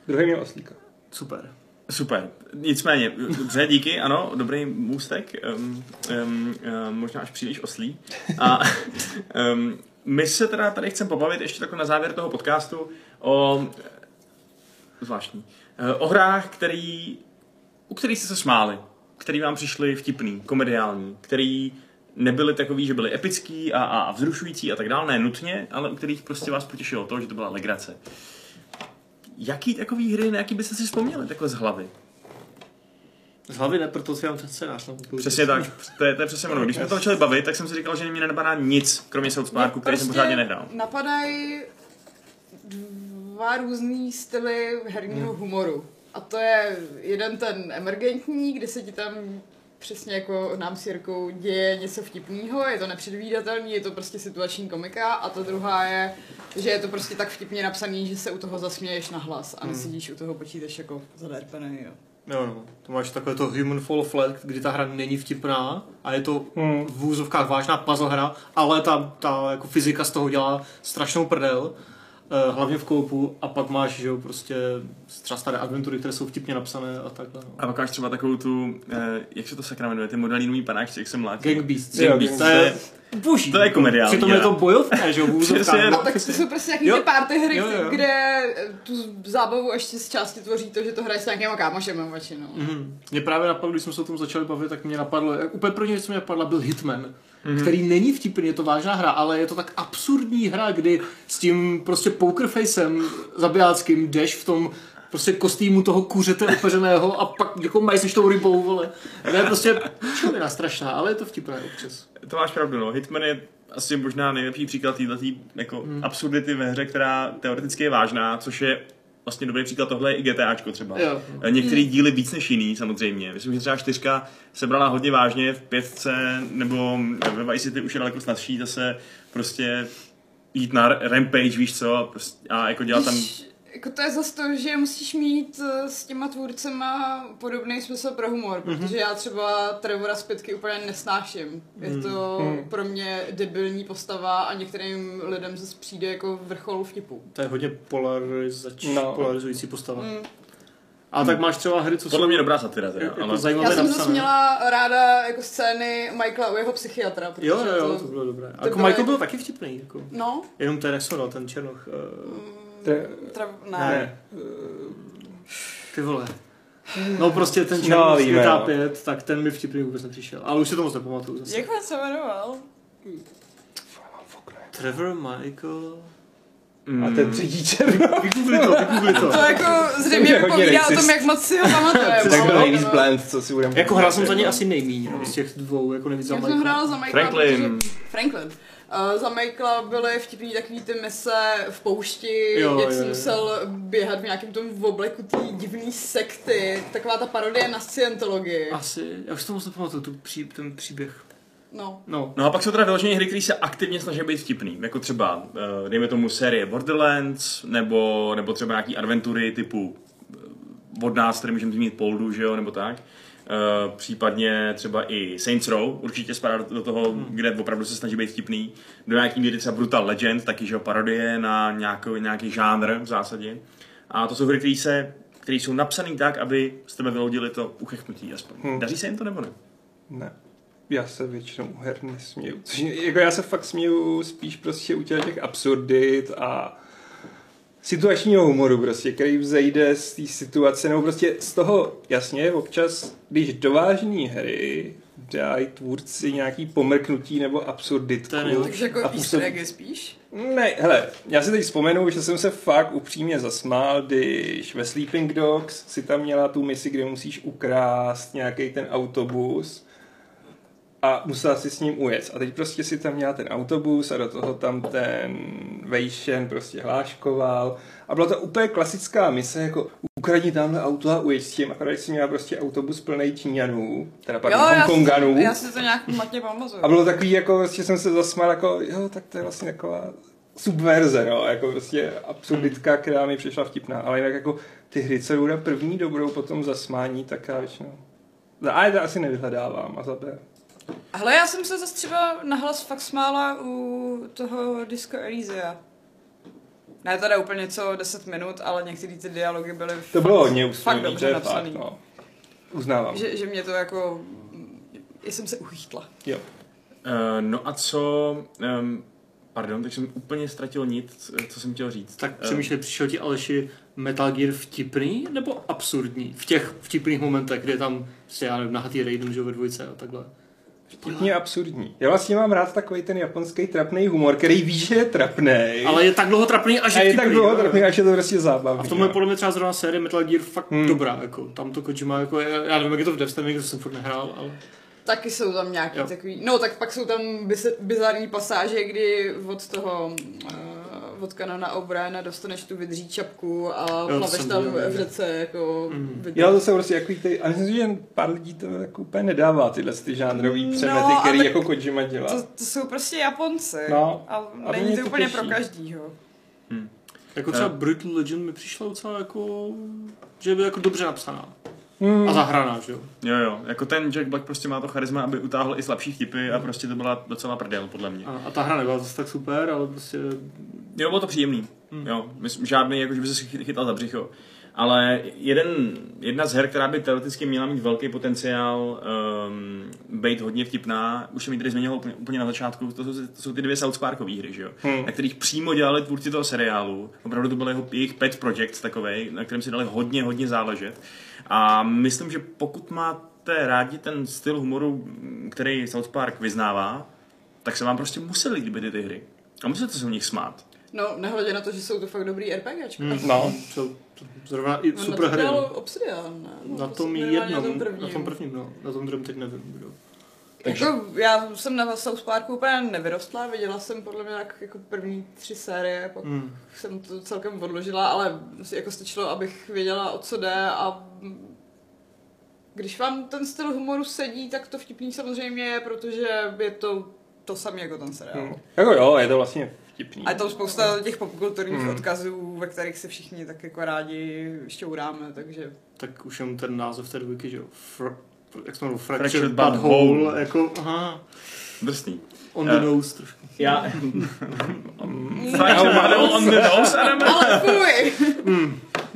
S2: Druhý měl oslíka.
S4: super.
S1: Super. Nicméně, dobře, díky, ano, dobrý můstek, um, um, um, možná až příliš oslý. A um, my se teda tady chceme pobavit ještě takhle na závěr toho podcastu o zvláštní, eh, o hrách, který, u kterých jste se smáli, který vám přišli vtipný, komediální, který nebyli takový, že byli epický a, a, a vzrušující a tak dále, ne nutně, ale u kterých prostě vás potěšilo to, že to byla legrace. Jaký takový hry, na jaký byste si vzpomněli takhle z hlavy?
S4: Z hlavy ne, proto si mám ten scénář. No,
S1: Přesně tak, to je, to je přesně ono. Když jsme to začali bavit, tak jsem si říkal, že mě nenapadá nic, kromě South Parku, který jsem pořádně nehrál.
S3: napadají dva různý styly herního humoru. A to je jeden ten emergentní, kde se ti tam přesně jako nám s Jirkou děje něco vtipného, je to nepředvídatelný, je to prostě situační komika a ta druhá je, že je to prostě tak vtipně napsaný, že se u toho zasměješ na hlas a nesedíš u toho počítač jako zaderpený, jo.
S4: Jo, no. To máš takové to Human Fall Flat, kdy ta hra není vtipná a je to
S2: Hmm.
S4: v vůzovkách vážná puzzle hra, ale ta, ta jako fyzika z toho dělá strašnou prdel, hlavně v koupu a pak máš, že jo, prostě třeba staré adventury, které jsou vtipně napsané a takhle. No.
S1: A pak máš třeba takovou tu, eh, jak se to sakra jmenuje, ty modelínový panáčci, jak jsem mládí.
S4: Gang Beasts.
S1: Gang Beasts, to je.
S4: Boží.
S1: To je komediální
S4: Přitom je
S1: hra.
S4: to bojovka, že jo?
S3: No, tak to jsou prostě nějaký ty party hry,
S4: Jo, jo.
S3: kde eh, tu zábavu ještě z části tvoří to, že to hraješ s nějakýma kámošem většinou.
S4: Mhm. Mě právě napadlo, když jsme se o tom začali bavit, tak mě napadlo, jak úplně první věc, co mě napadla, byl Hitman, mm-hmm. který není vtipný, je to vážná hra, ale je to tak absurdní hra, kdy s tím prostě pokerfacem zabijáckým jdeš v tom prostě kostýmu toho kuřete upeřeného a pak jako mají s tou rybou, vole. To je prostě člověna strašná, ale je to vtipné občas.
S1: To máš pravdu, no. Hitman je asi možná nejlepší příklad této jako hmm. absurdity ve hře, která teoreticky je vážná, což je vlastně dobrý příklad, tohle je i GTAčko třeba.
S4: Jo.
S1: Některý díly víc než jiný samozřejmě. Myslím, že třeba čtyřka se brala hodně vážně v pětce, nebo ve Vice City už je daleko snazší zase prostě jít na rampage, víš co, a, prostě, a jako dělat tam...
S3: Víš, jako to je zase to, že musíš mít eh, s těma tvůrcema podobný smysl pro humor,
S1: Mhm.
S3: protože já třeba Trevora z pětky úplně nesnáším. Je to
S1: Mhm.
S3: pro mě debilní postava a některým lidem zase přijde jako vrchol vtipu.
S4: To je hodně polarizač,
S2: No.
S4: polarizující postava.
S3: Mm.
S4: A tak máš třeba hry, co
S1: Podle
S4: jsou...
S1: mě dobrá satira teda,
S4: jako
S1: ale...
S4: zajímavé
S3: Já jsem zase
S4: napsané.
S3: měla ráda jako scény Michaela u jeho psychiatra. Protože
S4: Jo, jo, jo,
S3: to,
S4: to bylo dobré.
S3: To
S4: jako
S3: bylo
S4: Michael
S3: jako-
S4: byl taky vtipný, jako.
S3: No,
S4: Jenom ten Nexonal, ten Černoch. Uh,
S2: Tre-
S3: tra... ne.
S4: ne. Ty vole. No prostě ten
S2: No,
S4: z GTA
S2: no.
S4: 5, tak ten mi vtipný vůbec nepřišel. Ale už si to moc nepamatuju zase.
S3: Jak on se jmenoval?
S4: Trevor Michael...
S2: A ten třetí černo.
S4: Vygoogli to, vygoogli to.
S3: To jako
S2: To
S3: zřejmě
S2: je hodně
S3: povídá o tom, jak moc si ho pamatujeme.
S2: Tak byl
S3: ale-
S2: nejvíc blend, co si budeme
S4: Jako hrál jsem za něj asi nejmíň, no, z těch dvou, jako nejvíc za
S3: Já jsem hrála za Michaela,
S1: Franklin.
S3: protože- Franklin. Uh, za Michaela byly vtipný takový ty mise v poušti,
S4: Jo,
S3: jak
S4: jo,
S3: jsi
S4: jo.
S3: musel běhat v nějakém tom obleku té divné sekty. Taková ta parodie na scientologii.
S4: Asi, já už to moc nepamatuju, tu pří, ten příběh.
S3: No.
S4: No,
S1: No a pak jsou teda vyloženě hry, které se aktivně snaží být vtipný. Jako třeba, eh, dejme tomu, série Borderlands, nebo, nebo třeba nějaký adventury typu eh, od nás, který můžeme zmínit Poldu, že jo, nebo tak. Uh, případně třeba i Saints Row určitě spadá do, do toho, hmm. kde opravdu se snaží být vtipný. Do nějaký míry třeba Brutal Legend, taky, že parodie na nějaký, nějaký žánr v zásadě. A to jsou hry, které se které jsou napsané tak, aby z tebe vyhodili to uchechnutí aspoň.
S2: Hmm.
S1: Daří se jim to nebo ne?
S2: Ne. Já se většinou u her nesměju. Což, jako já se fakt směju spíš prostě u těch těch absurdit a situačního humoru prostě, který vzejde z té situace, nebo prostě z toho, jasně, občas, když do vážné hry dají tvůrci nějaký pomrknutí nebo absurditku.
S4: To.
S3: Takže jako easter
S2: působ-
S3: eggy spíš.
S2: Ne, hele, já si teď vzpomenu, že jsem se fakt upřímně zasmál, když ve Sleeping Dogs si tam měla tu misi, kde musíš ukrást nějaký ten autobus a musela si s ním ujet. A teď prostě si tam měla ten autobus a do toho tam ten Vejšen prostě hláškoval. A byla to úplně klasická mise, jako ukradni tamhle auto a ujeď s tím. Akorát si měla prostě autobus plný Číňanů, teda pardon,
S3: já, si,
S2: Hongkonganů.
S3: já si to nějak matně pamatuju.
S2: A bylo takový, jako prostě jsem se zasmál, jako jo, tak to je vlastně taková subverze, no, jako prostě absurditka, která mi přišla vtipná, ale jinak jako ty hry, co na první dobrou, potom zasmání, tak já většinou... Za A to asi nevyhledávám a za B.
S3: Hele, já jsem se zase třeba nahlas fakt smála u toho Disco Elysia. Ne teda úplně co 10 minut, ale některé ty dialogy byly
S2: To
S3: fakt,
S2: bylo hodně
S3: fakt
S2: to
S3: dobře
S2: je
S3: napsaný.
S2: fakt, no. Uznávám.
S3: Že, že mě to jako... Já jsem se uchýtla.
S2: Jo.
S1: Uh, no a co... Um, pardon, tak jsem úplně ztratil nic, co jsem chtěl říct.
S4: tak
S1: Eh,
S4: přemýšlej, přišel ti Aleši Metal Gear vtipný nebo absurdní? V těch vtipných momentech, kde je tam, prostě, já nevím, nahatý Raiden, že jo, ve dvojce a takhle.
S2: Vtipně absurdní. Já vlastně mám rád takový ten japonský trapný humor, který ví, že je trapný.
S4: Ale je tak dlouho trapný a že
S2: a je tak dlouho trapný, až je to prostě zábavný.
S4: A v tomhle podle mě třeba zrovna série Metal Gear fakt
S2: Hmm.
S4: dobrá, jako tam to Kojima, jako, já nevím, jak je to v Strandingu, to jsem furt nehrál, ale
S3: Taky jsou tam nějaký
S4: Jo.
S3: takový... No, tak pak jsou tam biz- bizarní pasáže, kdy od toho... Uh, od Kanona O'Briena dostaneš tu vydří čapku a plaveš tam v řece jako... Vydří.
S2: Jo, to jsou prostě jako ty, a myslím, že pár lidí to jako úplně nedává, tyhle ty žánrový
S3: No,
S2: přemety,
S3: a
S2: který
S3: tak
S2: jako Kojima dělá.
S3: To, to jsou prostě Japonci.
S2: No,
S3: a
S2: a
S3: není to
S2: to
S3: úplně pro každýho.
S4: jako třeba
S1: Eh.
S4: Brutal Legend mi přišla docela jako, že by jako dobře napsaná
S2: Hmm.
S4: a zahraná, že jo.
S1: Jo, jo, jako ten Jack Black prostě má to charisma, aby utáhl i slabší vtipy a prostě to byla docela prdel, podle mě.
S4: A, a ta hra nebyla zase tak super, ale prostě
S1: Jo, bylo to příjemný.
S4: Hmm.
S1: Jo, myslím, žádný, jako že by se chy- chytal za břicho. Ale jeden, jedna z her, která by teoreticky měla mít velký potenciál um, být hodně vtipná, už jsem ji tady zmínil úplně, úplně na začátku, to jsou, to jsou ty dvě South Parkové hry, že jo? Hmm. na kterých přímo dělali tvůrci toho seriálu. Opravdu to byl jeho, jejich pet project takový, na kterém si dali hodně, hodně záležet. A myslím, že pokud máte rádi ten styl humoru, který South Park vyznává, tak se vám prostě museli líbit ty, hry. A musíte se u nich smát.
S3: No, nehledě na to, že jsou to fakt dobrý RPGčka.
S4: Hmm.
S2: No,
S4: Jsou zrovna i
S3: No,
S4: super
S3: na to
S4: hry.
S3: dělal
S4: No.
S3: Obsidian, ne? No,
S4: Na
S3: to
S4: tom jednom,
S3: Na tom prvním.
S4: na tom prvním, no. Na tom druhém teď nevím, kdo.
S1: Takže-
S3: Jako, já jsem na South Parku úplně nevyrostla, viděla jsem podle mě tak jako první tři série, pak
S4: Hmm.
S3: jsem to celkem odložila, ale jako stačilo, abych věděla, o co jde a když vám ten styl humoru sedí, tak to vtipný samozřejmě je, protože je to to samé jako ten seriál.
S2: hm. jako jo, je to vlastně vtipný.
S3: A je tam spousta těch popkulturních
S2: Hmm.
S3: odkazů, ve kterých se všichni tak jako rádi šťouráme, takže
S4: Tak už jenom ten název té dvojky, že jo. Fr- jak se jmenuje?
S1: Fractured
S4: Fractured
S1: Butthole.
S4: Butthole. Jako, aha,
S1: Drsný.
S4: on the
S1: Eh.
S4: nose trošku.
S1: Já... On the nose, Adame?
S3: Ale fuj!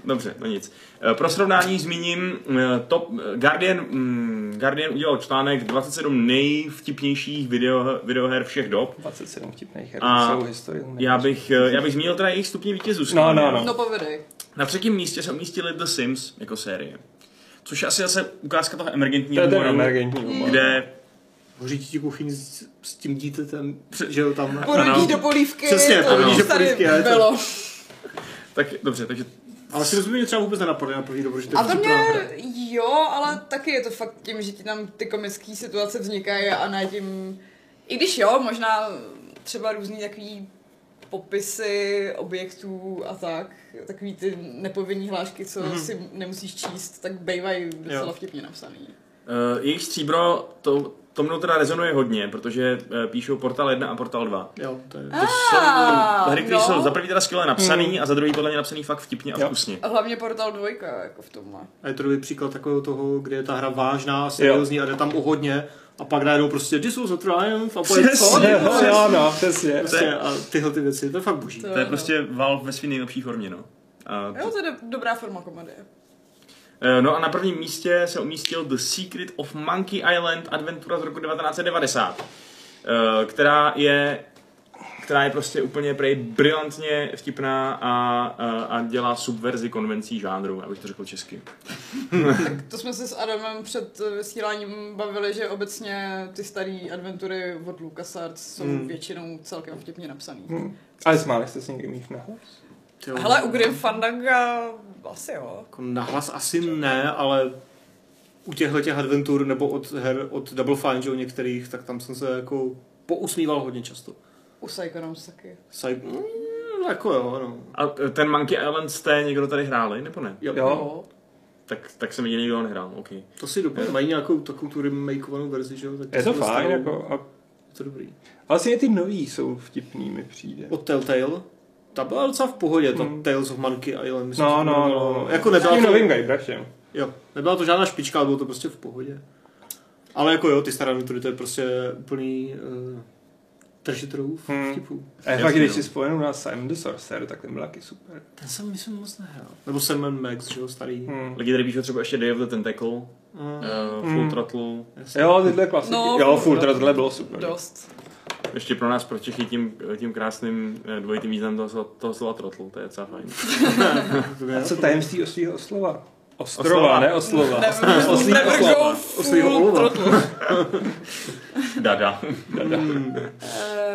S1: Dobře, no nic. Eh, Pro srovnání zmíním eh, top Guardian, mm, Guardian udělal článek 27 nejvtipnějších video, videoher všech dob.
S2: 27 vtipných her
S1: A
S2: celou historii.
S1: Já bych, eh, já bych zmínil teda jejich stupně vítězů.
S2: No, no, no.
S3: No povedej.
S1: Na třetím místě se umístili The Sims jako série. Což je asi zase ukázka toho emergentního humoru,
S2: emergentní humor.
S1: kde
S4: Hoří ti kuchyň s, s tím dítětem, že jo, tam...
S3: Porodí
S1: Ano.
S3: do polívky,
S4: Přesně,
S3: to
S1: porodí
S4: do
S3: tady
S4: polívky, a je to-
S3: bylo.
S1: tak dobře, takže
S4: Ale si rozumím, že třeba vůbec nenapadne na první dobro, že to je
S3: A to
S4: hra.
S3: mě, jo, ale taky je to fakt tím, že ti tam ty komické situace vznikají a ne tím, i když jo, možná třeba různý takový popisy objektů a tak, takový ty nepovinný hlášky, co
S4: Mhm.
S3: si nemusíš číst, tak bývají docela
S4: Jo.
S3: vtipně napsaný.
S1: uh, jejich stříbro, to, to mnou teda rezonuje hodně, protože uh, píšou Portal 1 a Portal 2.
S4: Jo, to je...
S1: To jsou
S3: Ah,
S1: hry, které
S3: no.
S1: jsou za prvý teda skvěle napsaný
S2: Hmm.
S1: a za druhý podle mě napsaný fakt vtipně a
S2: Jo.
S1: vkusně.
S3: A hlavně Portal 2, jako v tomhle.
S4: A je to dobrý příklad takového toho, kde je ta hra vážná, seriózní a jde tam o hodně a pak najednou prostě this was a triumph a pojď
S1: Přesně,
S2: Jo, jo, no, přesně.
S4: Prostě a tyhle ty věci, to je fakt boží.
S3: To-
S1: To je prostě Valve ve své nejlepší formě, no. A
S3: Jo, to je do- dobrá forma komedie.
S1: Eh, No a na prvním místě se umístil The Secret of Monkey Island adventura z roku 1990, eh, která je která je prostě úplně prej brilantně vtipná a, a, a dělá subverzi konvencí žánru, abych to řekl česky.
S3: To jsme se s Adamem před eh, vysíláním bavili, že obecně ty staré adventury od LucasArts jsou
S4: Hmm.
S3: většinou celkem vtipně napsaný.
S2: Hm. Ale smáli jste se někdy mít na
S3: Hele, u Grim Fandanga asi jo.
S4: Jako nahlas asi ne, ale u těchto těch adventur nebo od her od Double Fine, že jo, některých, tak tam jsem se jako pousmíval hodně často.
S3: U Psychonauts taky.
S4: Saj... Mm, jako jo, no.
S1: A ten Monkey Island jste někdo tady hráli, nebo ne?
S4: Jo.
S2: Jo.
S1: Tak, tak jsem jediný, nikdo nehrál, OK.
S4: To si dopadne. Mají nějakou takovou tu remakeovanou verzi, že jo? Tak
S2: Je to
S4: se
S2: fajn,
S4: dostanou.
S2: jako, a
S4: Je to dobrý.
S2: vlastně ty nový jsou vtipný, mi přijde.
S4: Od Telltale. Ta byla docela v pohodě, to
S2: Hmm.
S4: Tales of Monkey Island. myslím,
S2: No, no, no, no.
S4: Jako
S2: S
S4: nebyla
S2: tím
S4: to,
S2: novým Guybrušem.
S4: jo, nebyla to žádná špička, ale bylo to prostě v pohodě. Ale jako jo, ty staré to je prostě úplný uh,
S2: Hmm.
S4: vtipů.
S2: A
S1: Jasně,
S2: fakt, když
S1: no.
S2: si spomenu na Simon the Sorcerer, tak ten byl taky super.
S4: Ten jsem myslím moc nehrál. Nebo Sam Max, že jo, starý.
S2: Hmm.
S1: Lidi tady píšou třeba ještě Day of the Tentacle, uh,
S4: Uh,
S1: Full
S2: Hmm.
S1: Throttle,
S4: jasně.
S2: Jo, tyhle klasiky.
S3: No,
S2: jo, Full
S3: no.
S2: Throttle bylo super.
S3: Dost.
S1: ještě pro nás, pro Čechy, tím, tím krásným eh, dvojitým významem toho, toho slova Throttle, to je docela fajn.
S2: A co tajemství oslího oslova?
S1: Oslova.
S2: Ostrova, ne oslova. Oslí oslova.
S4: Oslího olova.
S3: throttle.
S1: Dada.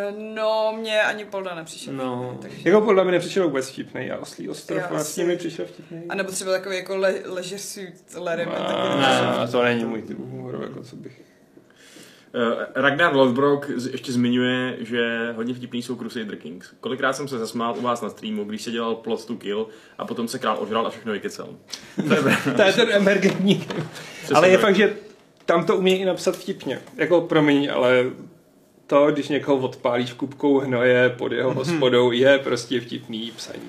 S3: Eh, No, mě ani Polda nepřišel.
S4: No.
S3: Takže...
S2: Jako podle mě nepřišel vůbec vtipnej a oslý ostrov
S3: Já
S2: vlastně
S3: asi-
S2: mi přišel vtipnej.
S3: A nebo třeba takový jako le, leisure suit
S2: A,
S3: nepřišel.
S2: to není můj typ humoru, jako co bych...
S1: Uh, Ragnar Lothbrok z- ještě zmiňuje, že hodně vtipný jsou Crusader Kings. Kolikrát jsem se zasmál u vás na streamu, když se dělal plot to kill a potom se král ožral a všechno vykecel. To je
S2: To je ten emergentní. ale je fakt, že tam to umí i napsat vtipně. Jako promiň, ale to, když někoho odpálíš kupkou hnoje pod jeho hospodou, je prostě vtipný psaní.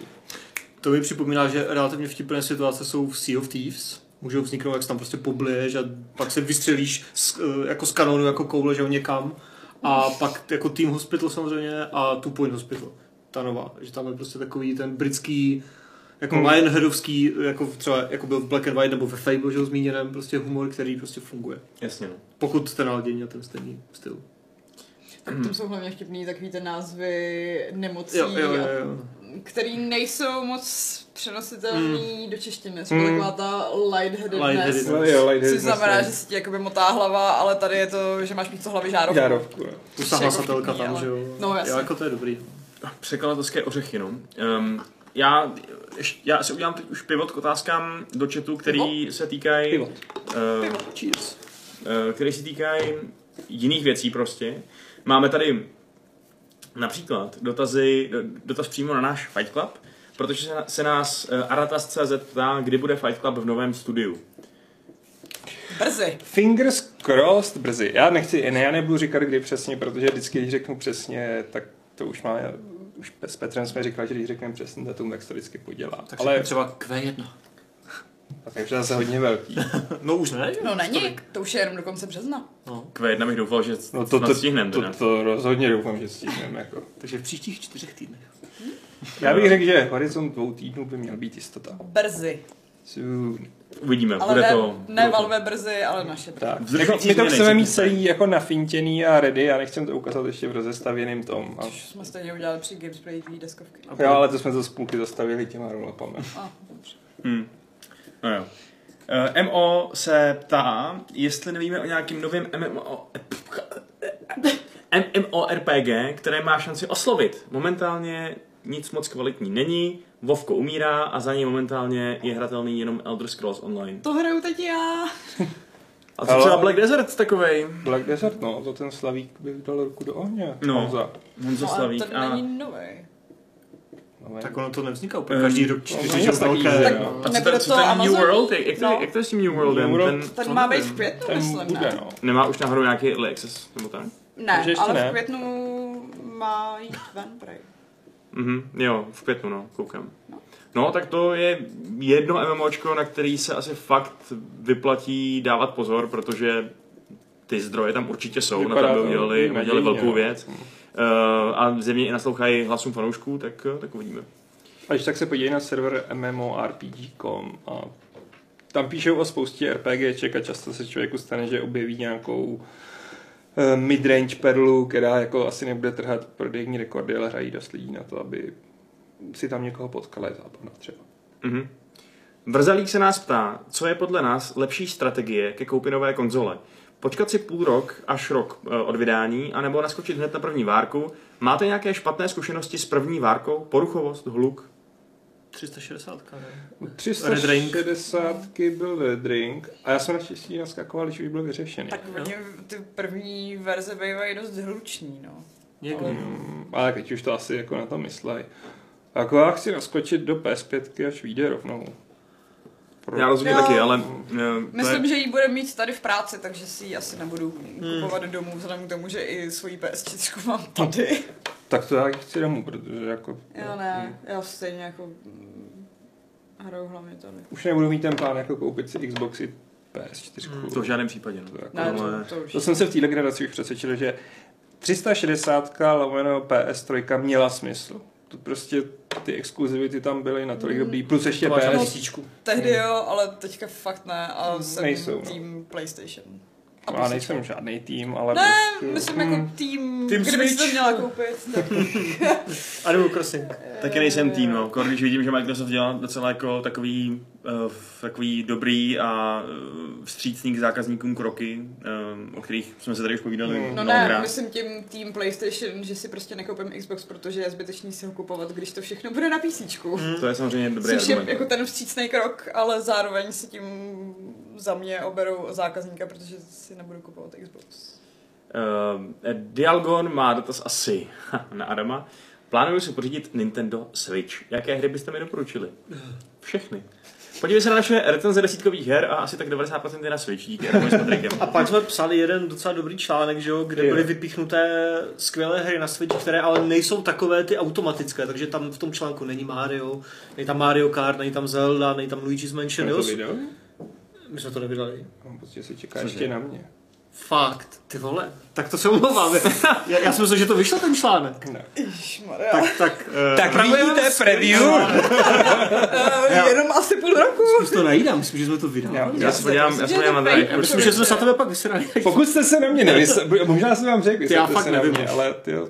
S4: To mi připomíná, že relativně vtipné situace jsou v Sea of Thieves. Můžou vzniknout, jak se tam prostě pobliješ a pak se vystřelíš z, eh, jako z kanonu, jako koule, že jo, někam. A pak jako Team Hospital samozřejmě a Two Point Hospital. Ta nová. Že tam je prostě takový ten britský Jako
S2: Hmm.
S4: Lionheadovský, jako třeba jako byl v Black and White nebo ve Fable, že jo, zmíněném, prostě humor, který prostě funguje.
S1: Jasně, no.
S4: Pokud ten lidi měl ten stejný styl.
S3: Tak tam jsou hlavně vtipný takový ty názvy nemocí,
S4: Jo, jo, jo, jo.
S3: který nejsou moc přenositelný do češtiny. Jsou
S2: Mm.
S3: taková ta lightheadedness.
S4: Lightheadedness.
S2: No, jo,
S3: Což znamená, že se ti jakoby motá hlava, ale tady je to, že máš místo hlavy žárovku.
S2: Žárovku, no.
S4: Plus ta
S3: Jako
S4: hlasatelka
S3: vtipný,
S4: tam,
S3: ale-
S4: že jo.
S3: No, jasně.
S4: Jo, jako to je dobrý.
S1: Překladatelské ořechy, no. Um, já, ještě, já si udělám teď už pivot k otázkám do chatu, který se týkají...
S2: Pivot.
S1: Uh, cheers. Uh, který se týkají jiných věcí prostě. Máme tady například dotazy, dotaz přímo na náš Fight Club, protože se, se nás uh, Aratas.cz ptá, kdy bude Fight Club v novém studiu.
S3: Brzy.
S2: Fingers crossed brzy. Já nechci, ne, já nebudu říkat kdy přesně, protože vždycky, když řeknu přesně, tak to už má, už s Petrem jsme říkali, že když řekneme přesný datum, tak se to vždycky podělá.
S4: Tak
S2: Ale
S4: třeba Q1.
S2: Tak je zase hodně velký.
S4: No už ne?
S3: No není, to už je jenom do konce března.
S4: No.
S1: Q1 bych doufal, že
S2: No to, to,
S1: stihnem
S2: to, to, rozhodně doufám, že stihneme. Jako.
S4: Takže v příštích čtyřech týdnech.
S2: Já bych řekl, že horizont dvou týdnů by měl být jistota.
S3: Brzy.
S2: Soon.
S1: Uvidíme,
S3: Ale
S1: bude
S3: ne,
S1: to...
S3: ne Valve brzy, ale naše brzy.
S2: Tak. Jako, my to chceme mít celý jako nafintěný a ready, já nechcem to ukázat ještě v rozestavěném tom. A,
S3: Což jsme stejně udělali při Gamesplay deskovky.
S2: jo, ale to jsme to z půlky zastavili těma rollupami.
S3: A, dobře.
S1: Hmm. No jo. Uh, MO se ptá, jestli nevíme o nějakým novém MMO... MMORPG, které má šanci oslovit. Momentálně nic moc kvalitní není, Vovko umírá a za něj momentálně je hratelný jenom Elder Scrolls Online.
S3: To hraju teď já.
S1: A co
S2: Ale-
S1: třeba Black Desert takovej?
S2: Black Desert, no, to ten Slavík by dal ruku do ohně.
S1: No.
S2: Honza.
S1: Honzo
S3: No, ale
S1: Slavík
S3: ten
S1: a...
S3: není nový.
S2: No,
S4: Tak ono to nevzniká úplně
S1: Ehm,
S4: každý rok
S2: no,
S4: čtyři že
S3: Tak-
S1: co,
S3: Nebude
S1: ten, co
S3: to
S1: ten New? World? Jak, jak, to,
S3: No.
S1: jak to je s tím New Worldem?
S2: New World-
S1: Ten,
S3: Ten má být v květnu,
S2: ten
S3: myslím,
S2: bude,
S3: ne?
S2: no.
S1: Nemá už náhodou nějaký early access, nebo tak?
S3: Ne, ale
S2: ne.
S3: v květnu má jít ven, prej.
S1: Mhm, jo, v květnu, no, koukám.
S3: No.
S1: No, tak to je jedno MMOčko, na který se asi fakt vyplatí dávat pozor, protože ty zdroje tam určitě jsou,
S2: Vypadá
S1: na to by
S2: to
S1: udělali, udělali velkou
S2: no.
S1: věc. Uh, a zjevně i naslouchají hlasům fanoušků, tak, eh, tak uvidíme.
S2: A když tak se podívej na server MMORPG.com a tam píšou o spoustě RPGček a často se člověku stane, že objeví nějakou eh, midrange perlu, která jako asi nebude trhat prodejní rekordy, ale hrají dost lidí na to, aby si tam někoho potkali zábavná třeba.
S1: Mhm. Vrzalík se nás ptá, co je podle nás lepší strategie ke koupi nové konzole. Počkat si půl rok až rok eh, od vydání, anebo naskočit hned na první várku. Máte nějaké špatné zkušenosti s první várkou? Poruchovost, hluk?
S4: 360, ne?
S2: U
S4: Red Ring.
S2: 360 byl Red Ring a já jsem naštěstí naskakoval, když už byl vyřešený.
S3: Tak oni ty první verze bývají dost hluční, no.
S4: Někdy,
S3: Ale-
S4: no.
S2: Mm, ale teď už to asi jako na to myslej. Jako já chci naskočit do PS5, až vyjde rovnou. Pro...
S1: Já rozumím
S3: Jo.
S1: taky, ale... eh, to
S3: Myslím,
S1: je...
S3: že ji bude mít tady v práci, takže si ji asi nebudu kupovat domů, vzhledem k tomu, že i svoji PS4 mám tady.
S2: Tak to já chci domů, protože jako...
S3: Jo, ne, já stejně jako mm, hraju hlavně tady.
S2: Už nebudu mít ten plán jako koupit si Xboxy PS4.
S4: Mm.
S1: To v žádném případě. No.
S2: To jako-
S3: Ne,
S1: ale-
S3: to, to.
S2: To jsem se v téhle generaci už přesvědčil, že 360 lomeno PS3 měla smysl. To prostě ty exkluzivity tam byly natolik
S3: Mm.
S2: dobrý, plus ještě
S4: na
S2: PS.
S3: Tehdy jo, ale teďka fakt ne a
S2: Mm,
S3: jsem
S2: nejsou, no.
S3: tým PlayStation. A
S2: Já nejsem žádný tým, ale
S3: Ne,
S2: prostě,
S3: myslím
S2: mm,
S3: jako tým,
S1: Team
S3: kdybych si to měla koupit. Tak,
S4: Animal Crossing.
S1: Taky nejsem tým, no. Kor, když vidím, že Microsoft dělá docela jako takový, uh, takový dobrý a uh, vstřícný k zákazníkům kroky, um, o kterých jsme se tady už povídali
S2: No
S3: No
S1: mnohokrát.
S3: ne, myslím tím tým PlayStation, že si prostě nekoupím Xbox, protože je zbytečný si ho kupovat, když to všechno bude na PC.
S1: To je samozřejmě dobrý
S3: Což je
S1: argument.
S3: jako ten vstřícný krok, ale zároveň si tím za mě oberou zákazníka, protože si nebudu kupovat Xbox.
S1: Uh, Dialgon má dotaz asi na Adama. Plánuju si pořídit Nintendo Switch. Jaké hry byste mi doporučili? Všechny. Podívej se na naše recenze desítkových her a asi tak 90% je na Switch. Díky Adamu s Patrikem.
S4: A pak jsme psali jeden docela dobrý článek, že jo, kde byly vypíchnuté skvělé hry na Switchi, které ale nejsou takové ty automatické, takže tam v tom článku není Mario, není tam Mario Kart, není tam Zelda, není tam Luigi's Mansion, jo?
S2: to video?
S4: My jsme to nevydali.
S2: No, prostě se čeká ještě na mě.
S4: Fakt, ty vole. Tak to se omlouvám. já, já jsem myslel, že to vyšlo ten článek.
S3: Ježišmarja.
S4: Tak, tak, uh,
S2: Tak vidíte preview.
S3: Uh, jenom asi půl roku.
S4: Zkus to najít, já myslím, že jsme to vydali.
S2: Jo.
S1: Já se podívám, já se
S3: Myslím, že
S1: podívám na Drive.
S4: Já myslím, že jsme se na tebe pak vysrali.
S2: Pokud jste se na mě nevysl... možná jsem vám řekl,
S4: já fakt
S2: se na
S4: nevím
S2: mě,
S4: už.
S2: ale ty jo.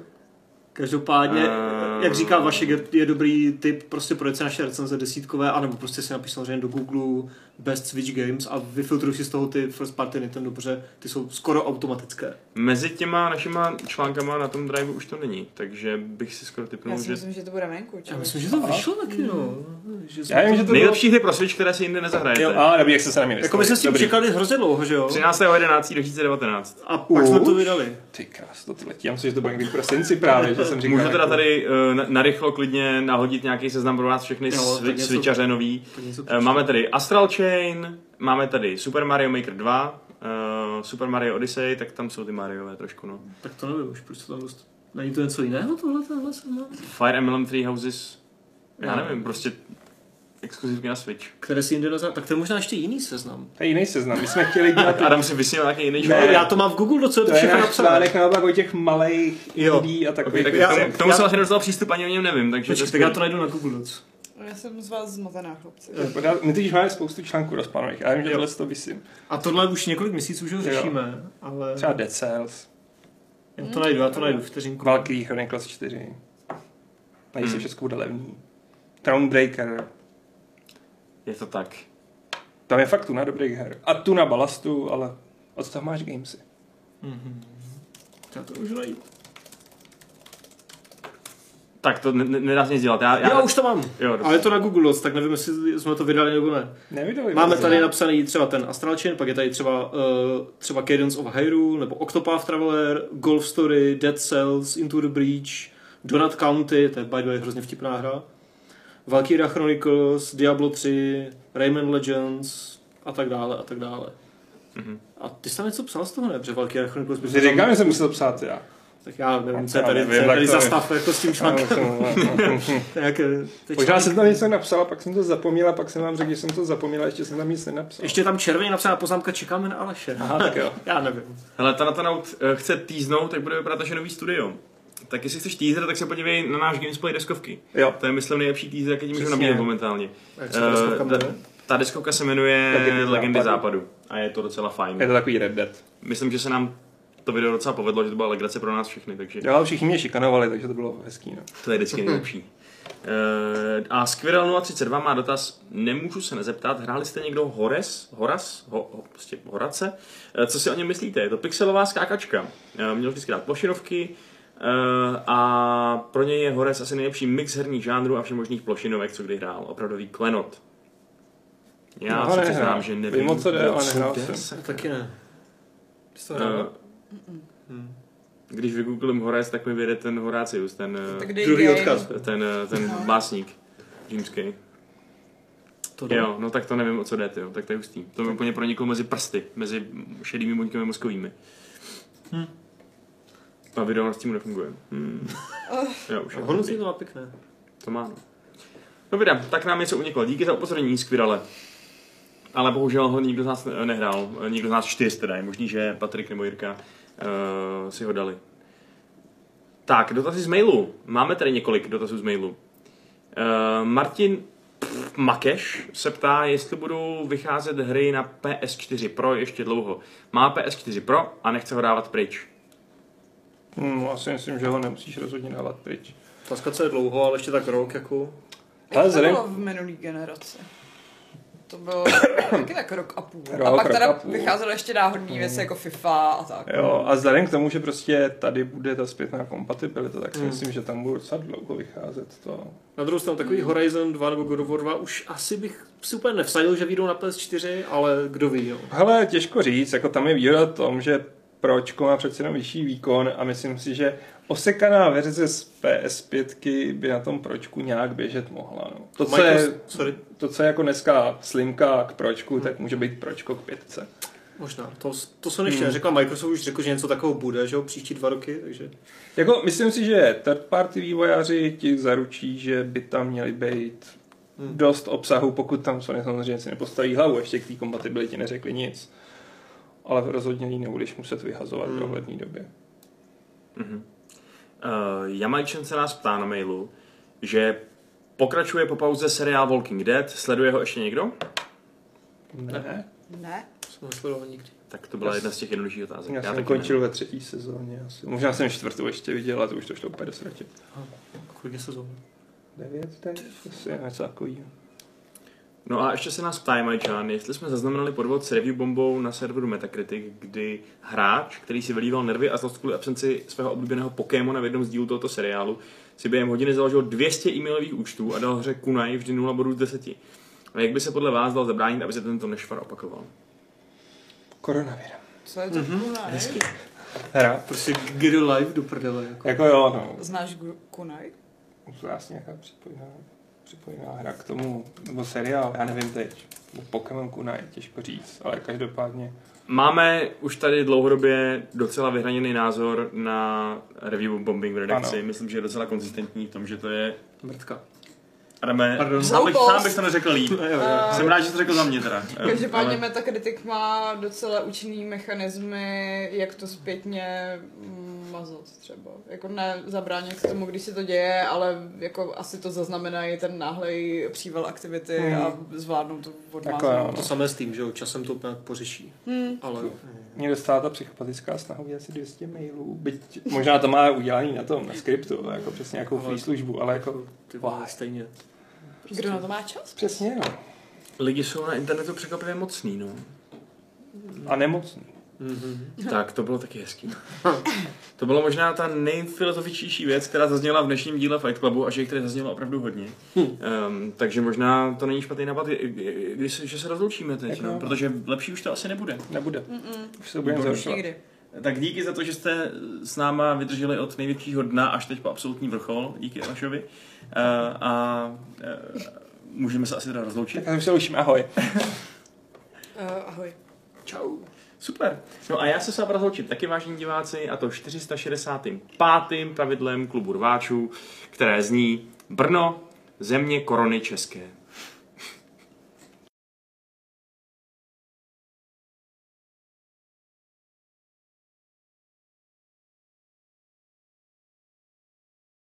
S4: Každopádně,
S1: Ehm.
S4: Jak říká Vašek, je, je dobrý tip prostě projet si naše recenze desítkové, anebo prostě si napiš samozřejmě do Google Best Switch Games a vyfiltruj si z toho ty first party Nintendo, protože ty jsou skoro automatické.
S1: Mezi těma našima článkama na tom Drive už to není, takže bych si skoro
S3: Já
S1: typnul,
S3: si
S1: že
S3: myslím, že to bude venku.
S4: Já myslím, že to vyšlo taky, no. Že jsme
S2: Já vím, že to bylo...
S1: nejlepší hry pro Switch, které si jinde nezahrajete.
S4: Jo.
S2: A, dobrý, jak jste se na mě
S4: Jako my jsme s tím čekali hrozně dlouho, že jo?
S1: 13.11.2019.
S4: A pak jsme to
S2: Už?
S4: vydali.
S2: Ty krás, to letí. Já myslím, že to bude někdy v prosinci právě, že jsem říkal.
S1: Můžu teda
S2: jako-
S1: tady uh, narychlo klidně nahodit nějaký seznam pro vás všechny
S4: Jo, tak
S1: svi-
S4: něco-
S1: switchaře nový. Eh, Máme tady Astral Chain, máme tady Super Mario Maker 2, uh, Super Mario Odyssey, tak tam jsou ty Mariové trošku, no.
S4: Tak to nevím už, proč to tam dost... Není to něco jiného tohle, tohle seznam?
S1: Fire Emblem Three Houses, já nevím, prostě exkluzivky na Switch.
S4: Které si jinde nezná... Tak to je možná ještě jiný seznam.
S2: To je jiný seznam. My jsme chtěli dělat...
S1: Adam si vysněl nějaký jiný
S2: Ne.
S4: Já to mám v Google, do co je to
S2: To je
S4: všechno
S2: náš
S4: napsané.
S2: článek naopak o těch malých
S4: Jo.
S2: indí a takových.
S1: Tak
S4: Já-
S1: k tomu,
S4: já-
S1: jsem vlastně nedostal přístup, ani o něm nevím, takže
S4: Počkej,
S1: to
S4: tak já
S1: je
S4: to najdu na Google Docs.
S3: Já jsem z vás zmatená, chlapci.
S2: My teď máme spoustu článků rozpanovaných. Já vím, že tohle to vysím.
S4: A tohle už několik měsíců už ho řešíme, ale...
S2: Třeba Dead Cells,
S4: Já to najdu, já to najdu, vteřinku.
S2: Valkyrie Chronicles 4. Tady se
S1: Hmm.
S2: všechno bude levný. Thronebreaker.
S1: Je to tak.
S2: Tam je fakt tuna dobrých her. A tuna balastu, ale od toho máš gamesy.
S4: Mhm. Já to už najdu.
S1: Tak to ne- ne- nedá se nic dělat. Já, já,
S4: Já už to mám.
S1: Jo, dobře.
S4: Ale je to na Google Docs, tak nevím, jestli jsme to vydali nebo ne.
S2: Nevydali.
S4: Máme tady napsaný třeba ten Astral Chain, pak je tady třeba, uh, třeba Cadence of Hyrule, nebo Octopath Traveler, Golf Story, Dead Cells, Into the Breach, Donut County, to je by the way hrozně vtipná hra, Valkyria Chronicles, Diablo 3, Rayman Legends a tak dále a tak dále.
S1: Mhm.
S4: A ty jsi tam něco psal z toho, ne? Protože Valkyria Chronicles...
S2: Jsi říkal, že jsem musel psát já.
S4: Tak já nevím, co je tady,
S2: nevím,
S4: co je
S2: jak
S4: tady
S2: to
S4: za
S2: je.
S4: stav jako s tím článkem.
S2: Možná
S4: článek-
S2: jsem tam něco napsal, pak jsem to zapomněl a pak jsem vám řekl, že jsem to zapomněl a ještě jsem tam nic nenapsal.
S4: Ještě je tam červeně napsaná poznámka čekáme na Aleše.
S2: Aha, tak jo.
S4: Já nevím.
S1: Hele, ta Natanaut eh, chce týznout, tak bude vypadat naše nový studio. Tak jestli chceš teaser, tak se podívej na náš Gamesplay deskovky.
S2: Jo.
S1: To je, myslím, nejlepší teaser, jaký můžu nabídnout momentálně.
S4: To dneska
S1: Eh, ta, ta deskovka se jmenuje
S2: Legendy
S1: Legendy,
S2: západu.
S1: západu. A je to docela fajn.
S2: Je to takový Red Dead.
S1: Myslím, že se nám to video docela povedlo, že to byla legrace pro nás všechny, takže
S2: Jo, všichni mě šikanovali, takže to bylo hezký. No.
S1: to je vždycky nejlepší. Eh, a Squirrel 032 má dotaz, nemůžu se nezeptat, hráli jste někdo Hores, Horas, ho, ho, prostě Horace? Eh, Co si o něm myslíte? Je to pixelová skákačka. Eh, Měl vždycky dát plošinovky a pro něj je Hores asi nejlepší mix herních žánrů a všemožných plošinovek, co kdy hrál. Opravdový klenot. Já
S2: No,
S1: se přiznám, že nevím.
S2: Vím, o co jde, ale nehrál jsem.
S1: se.
S4: Taky ne. Ty jsi to
S1: Eh,
S4: hrál?
S1: Když vygooglím Horace, tak mi vyjde ten Horácius, ten, eh,
S4: Druhý odkaz.
S1: ten, eh, ten
S3: No.
S1: básník římský.
S4: To jde.
S1: Jo, no tak to nevím, o co jde, jo. tak to je hustý. To mi úplně proniklo mezi prsty, mezi šedými buňkami mozkovými.
S4: Hm.
S1: A video s tím nefunguje. Hm. Jo, už je
S4: Hodnocí
S1: to,
S4: to má pěkné.
S1: to má. No. No vidím, tak nám něco uniklo. Díky za upozornění, Squirale. Ale bohužel ho nikdo z nás ne- nehrál. Nikdo z nás čtyř teda. Je možný, že Patrik nebo Jirka uh, si ho dali. Tak, dotazy z mailu. Máme tady několik dotazů z mailu. Uh, Martin pff, Makeš se ptá, jestli budou vycházet hry na PS4 Pro ještě dlouho. Má PS4 Pro a nechce ho dávat pryč.
S2: Hmm, asi myslím, že ho nemusíš rozhodně dávat pryč.
S4: Otázka, co je dlouho, ale ještě tak rok, jako...
S2: Ale
S3: Jak to bylo v minulý generaci? To bylo taky tak rok a půl.
S2: Rok,
S3: a pak teda
S2: a
S3: vycházely ještě náhodné věci jako FIFA a tak.
S2: Jo, a vzhledem k tomu, že prostě tady bude ta zpětná kompatibilita, tak si
S4: Hmm.
S2: myslím, že tam budou docela dlouho vycházet to.
S4: Na druhou stranu takový Horizon 2 nebo God of War 2 už asi bych si úplně nevsadil, že vyjdou na PS4, ale kdo ví, jo.
S2: Hele, těžko říct, jako tam je výhoda v tom, že Pročko má přece jenom vyšší výkon a myslím si, že osekaná verze z PS5 by na tom Pročku nějak běžet mohla. No. To, co je, to, co je jako dneska slimka k Pročku, tak může být Pročko k pětce.
S4: možná. To, to jsem ještě
S2: Hmm.
S4: neřekl, Microsoft už řekl, že něco takového bude, že jo, příští dva roky, takže...
S2: Jako, myslím si, že third party vývojáři ti zaručí, že by tam měly být
S4: Hmm.
S2: dost obsahu, pokud tam Sony samozřejmě si nepostaví hlavu, ještě k té kompatibilitě neřekli nic. Ale rozhodně ji nebudeš muset vyhazovat v
S4: Hmm.
S2: dohledné době.
S1: Uh, Jamajčen se nás ptá na mailu, že pokračuje po pauze seriál Walking Dead. Sleduje ho ještě někdo?
S2: Ne.
S3: Ne?
S4: Jsem nesledoval nikdy.
S1: Tak to byla
S2: Já
S1: jedna z těch jednodušších otázek.
S2: Já, jsem
S1: taky
S2: končil ve třetí sezóně. Asi. Možná jsem čtvrtou ještě viděl, ale to už to šlo úplně do sratě.
S4: Kolik je sezón?
S2: Devět, teď asi něco takového.
S1: No a ještě se nás ptá Jamajčan, jestli jsme zaznamenali podvod s review bombou na serveru Metacritic, kdy hráč, který si vylíval nervy a zlost kvůli absenci svého oblíbeného Pokémona v jednom z dílů tohoto seriálu, si během hodiny založil 200 e-mailových účtů a dal hře Kunai vždy 0 bodů z 10. A jak by se podle vás dal zabránit, aby se tento nešvar opakoval?
S2: Koronavirem.
S3: Co je to mm-hmm.
S4: Hezky.
S2: Hra.
S4: Prostě get a life do prdele. Jako.
S2: Jako jo, no.
S3: Znáš
S2: je asi nějaká připojená, připojená hra k tomu, nebo seriál, já nevím teď. Pokémon Kuna je těžko říct, ale každopádně
S1: Máme už tady dlouhodobě docela vyhraněný názor na review bombing v redakci.
S2: Ano.
S1: Myslím, že je docela konzistentní v tom, že to je...
S4: Mrtka.
S1: Adame,
S4: Pardon.
S1: sám bych, sám bych to neřekl líp.
S4: Jo, jo.
S3: A-
S1: Jsem rád, že to řekl za mě teda.
S3: Každopádně
S1: Ale-
S3: Metacritic má docela účinný mechanismy, jak to zpětně mm, mazat třeba. Jako ne zabránit tomu, když se to děje, ale jako asi to zaznamenají ten náhlej příval aktivity
S2: Hmm.
S3: a zvládnou to odmáznout.
S2: jo.
S4: To samé s tím, že jo, časem to nějak pořeší.
S3: Hmm.
S4: Ale
S2: mě dostala ta psychopatická snaha udělat si 200 mailů, byť možná to má udělaný na tom, na skriptu, jako přesně nějakou
S4: Ale-
S2: free službu, ale jako
S4: ty vole, Stejně.
S3: Kdo na to má čas?
S2: přesně no.
S1: Lidi jsou na internetu překvapivě mocný, no.
S2: A nemocný.
S4: Mhm.
S1: Tak, to bylo taky hezký. To bylo možná ta nejfilozofičtější věc, která zazněla v dnešním díle Fight Clubu a že jich tady zaznělo opravdu hodně. Um, takže možná to není špatný nápad, když se, že se rozloučíme teď, no, protože lepší už to asi nebude.
S2: Nebude.
S3: Mm-mm.
S2: Už se budeme
S1: Výborně. Tak díky za to, že jste s náma vydrželi od největšího dna až teď po absolutní vrchol. Díky Alešovi. Uh, a uh, můžeme se asi teda rozloučit.
S2: Tak už se loučíme, ahoj.
S3: Uh, ahoj.
S1: Čau. Super. No a já se s vámi rozloučím taky, vážení diváci, a to 465. pravidlem klubu rváčů, které zní Brno, země korony české.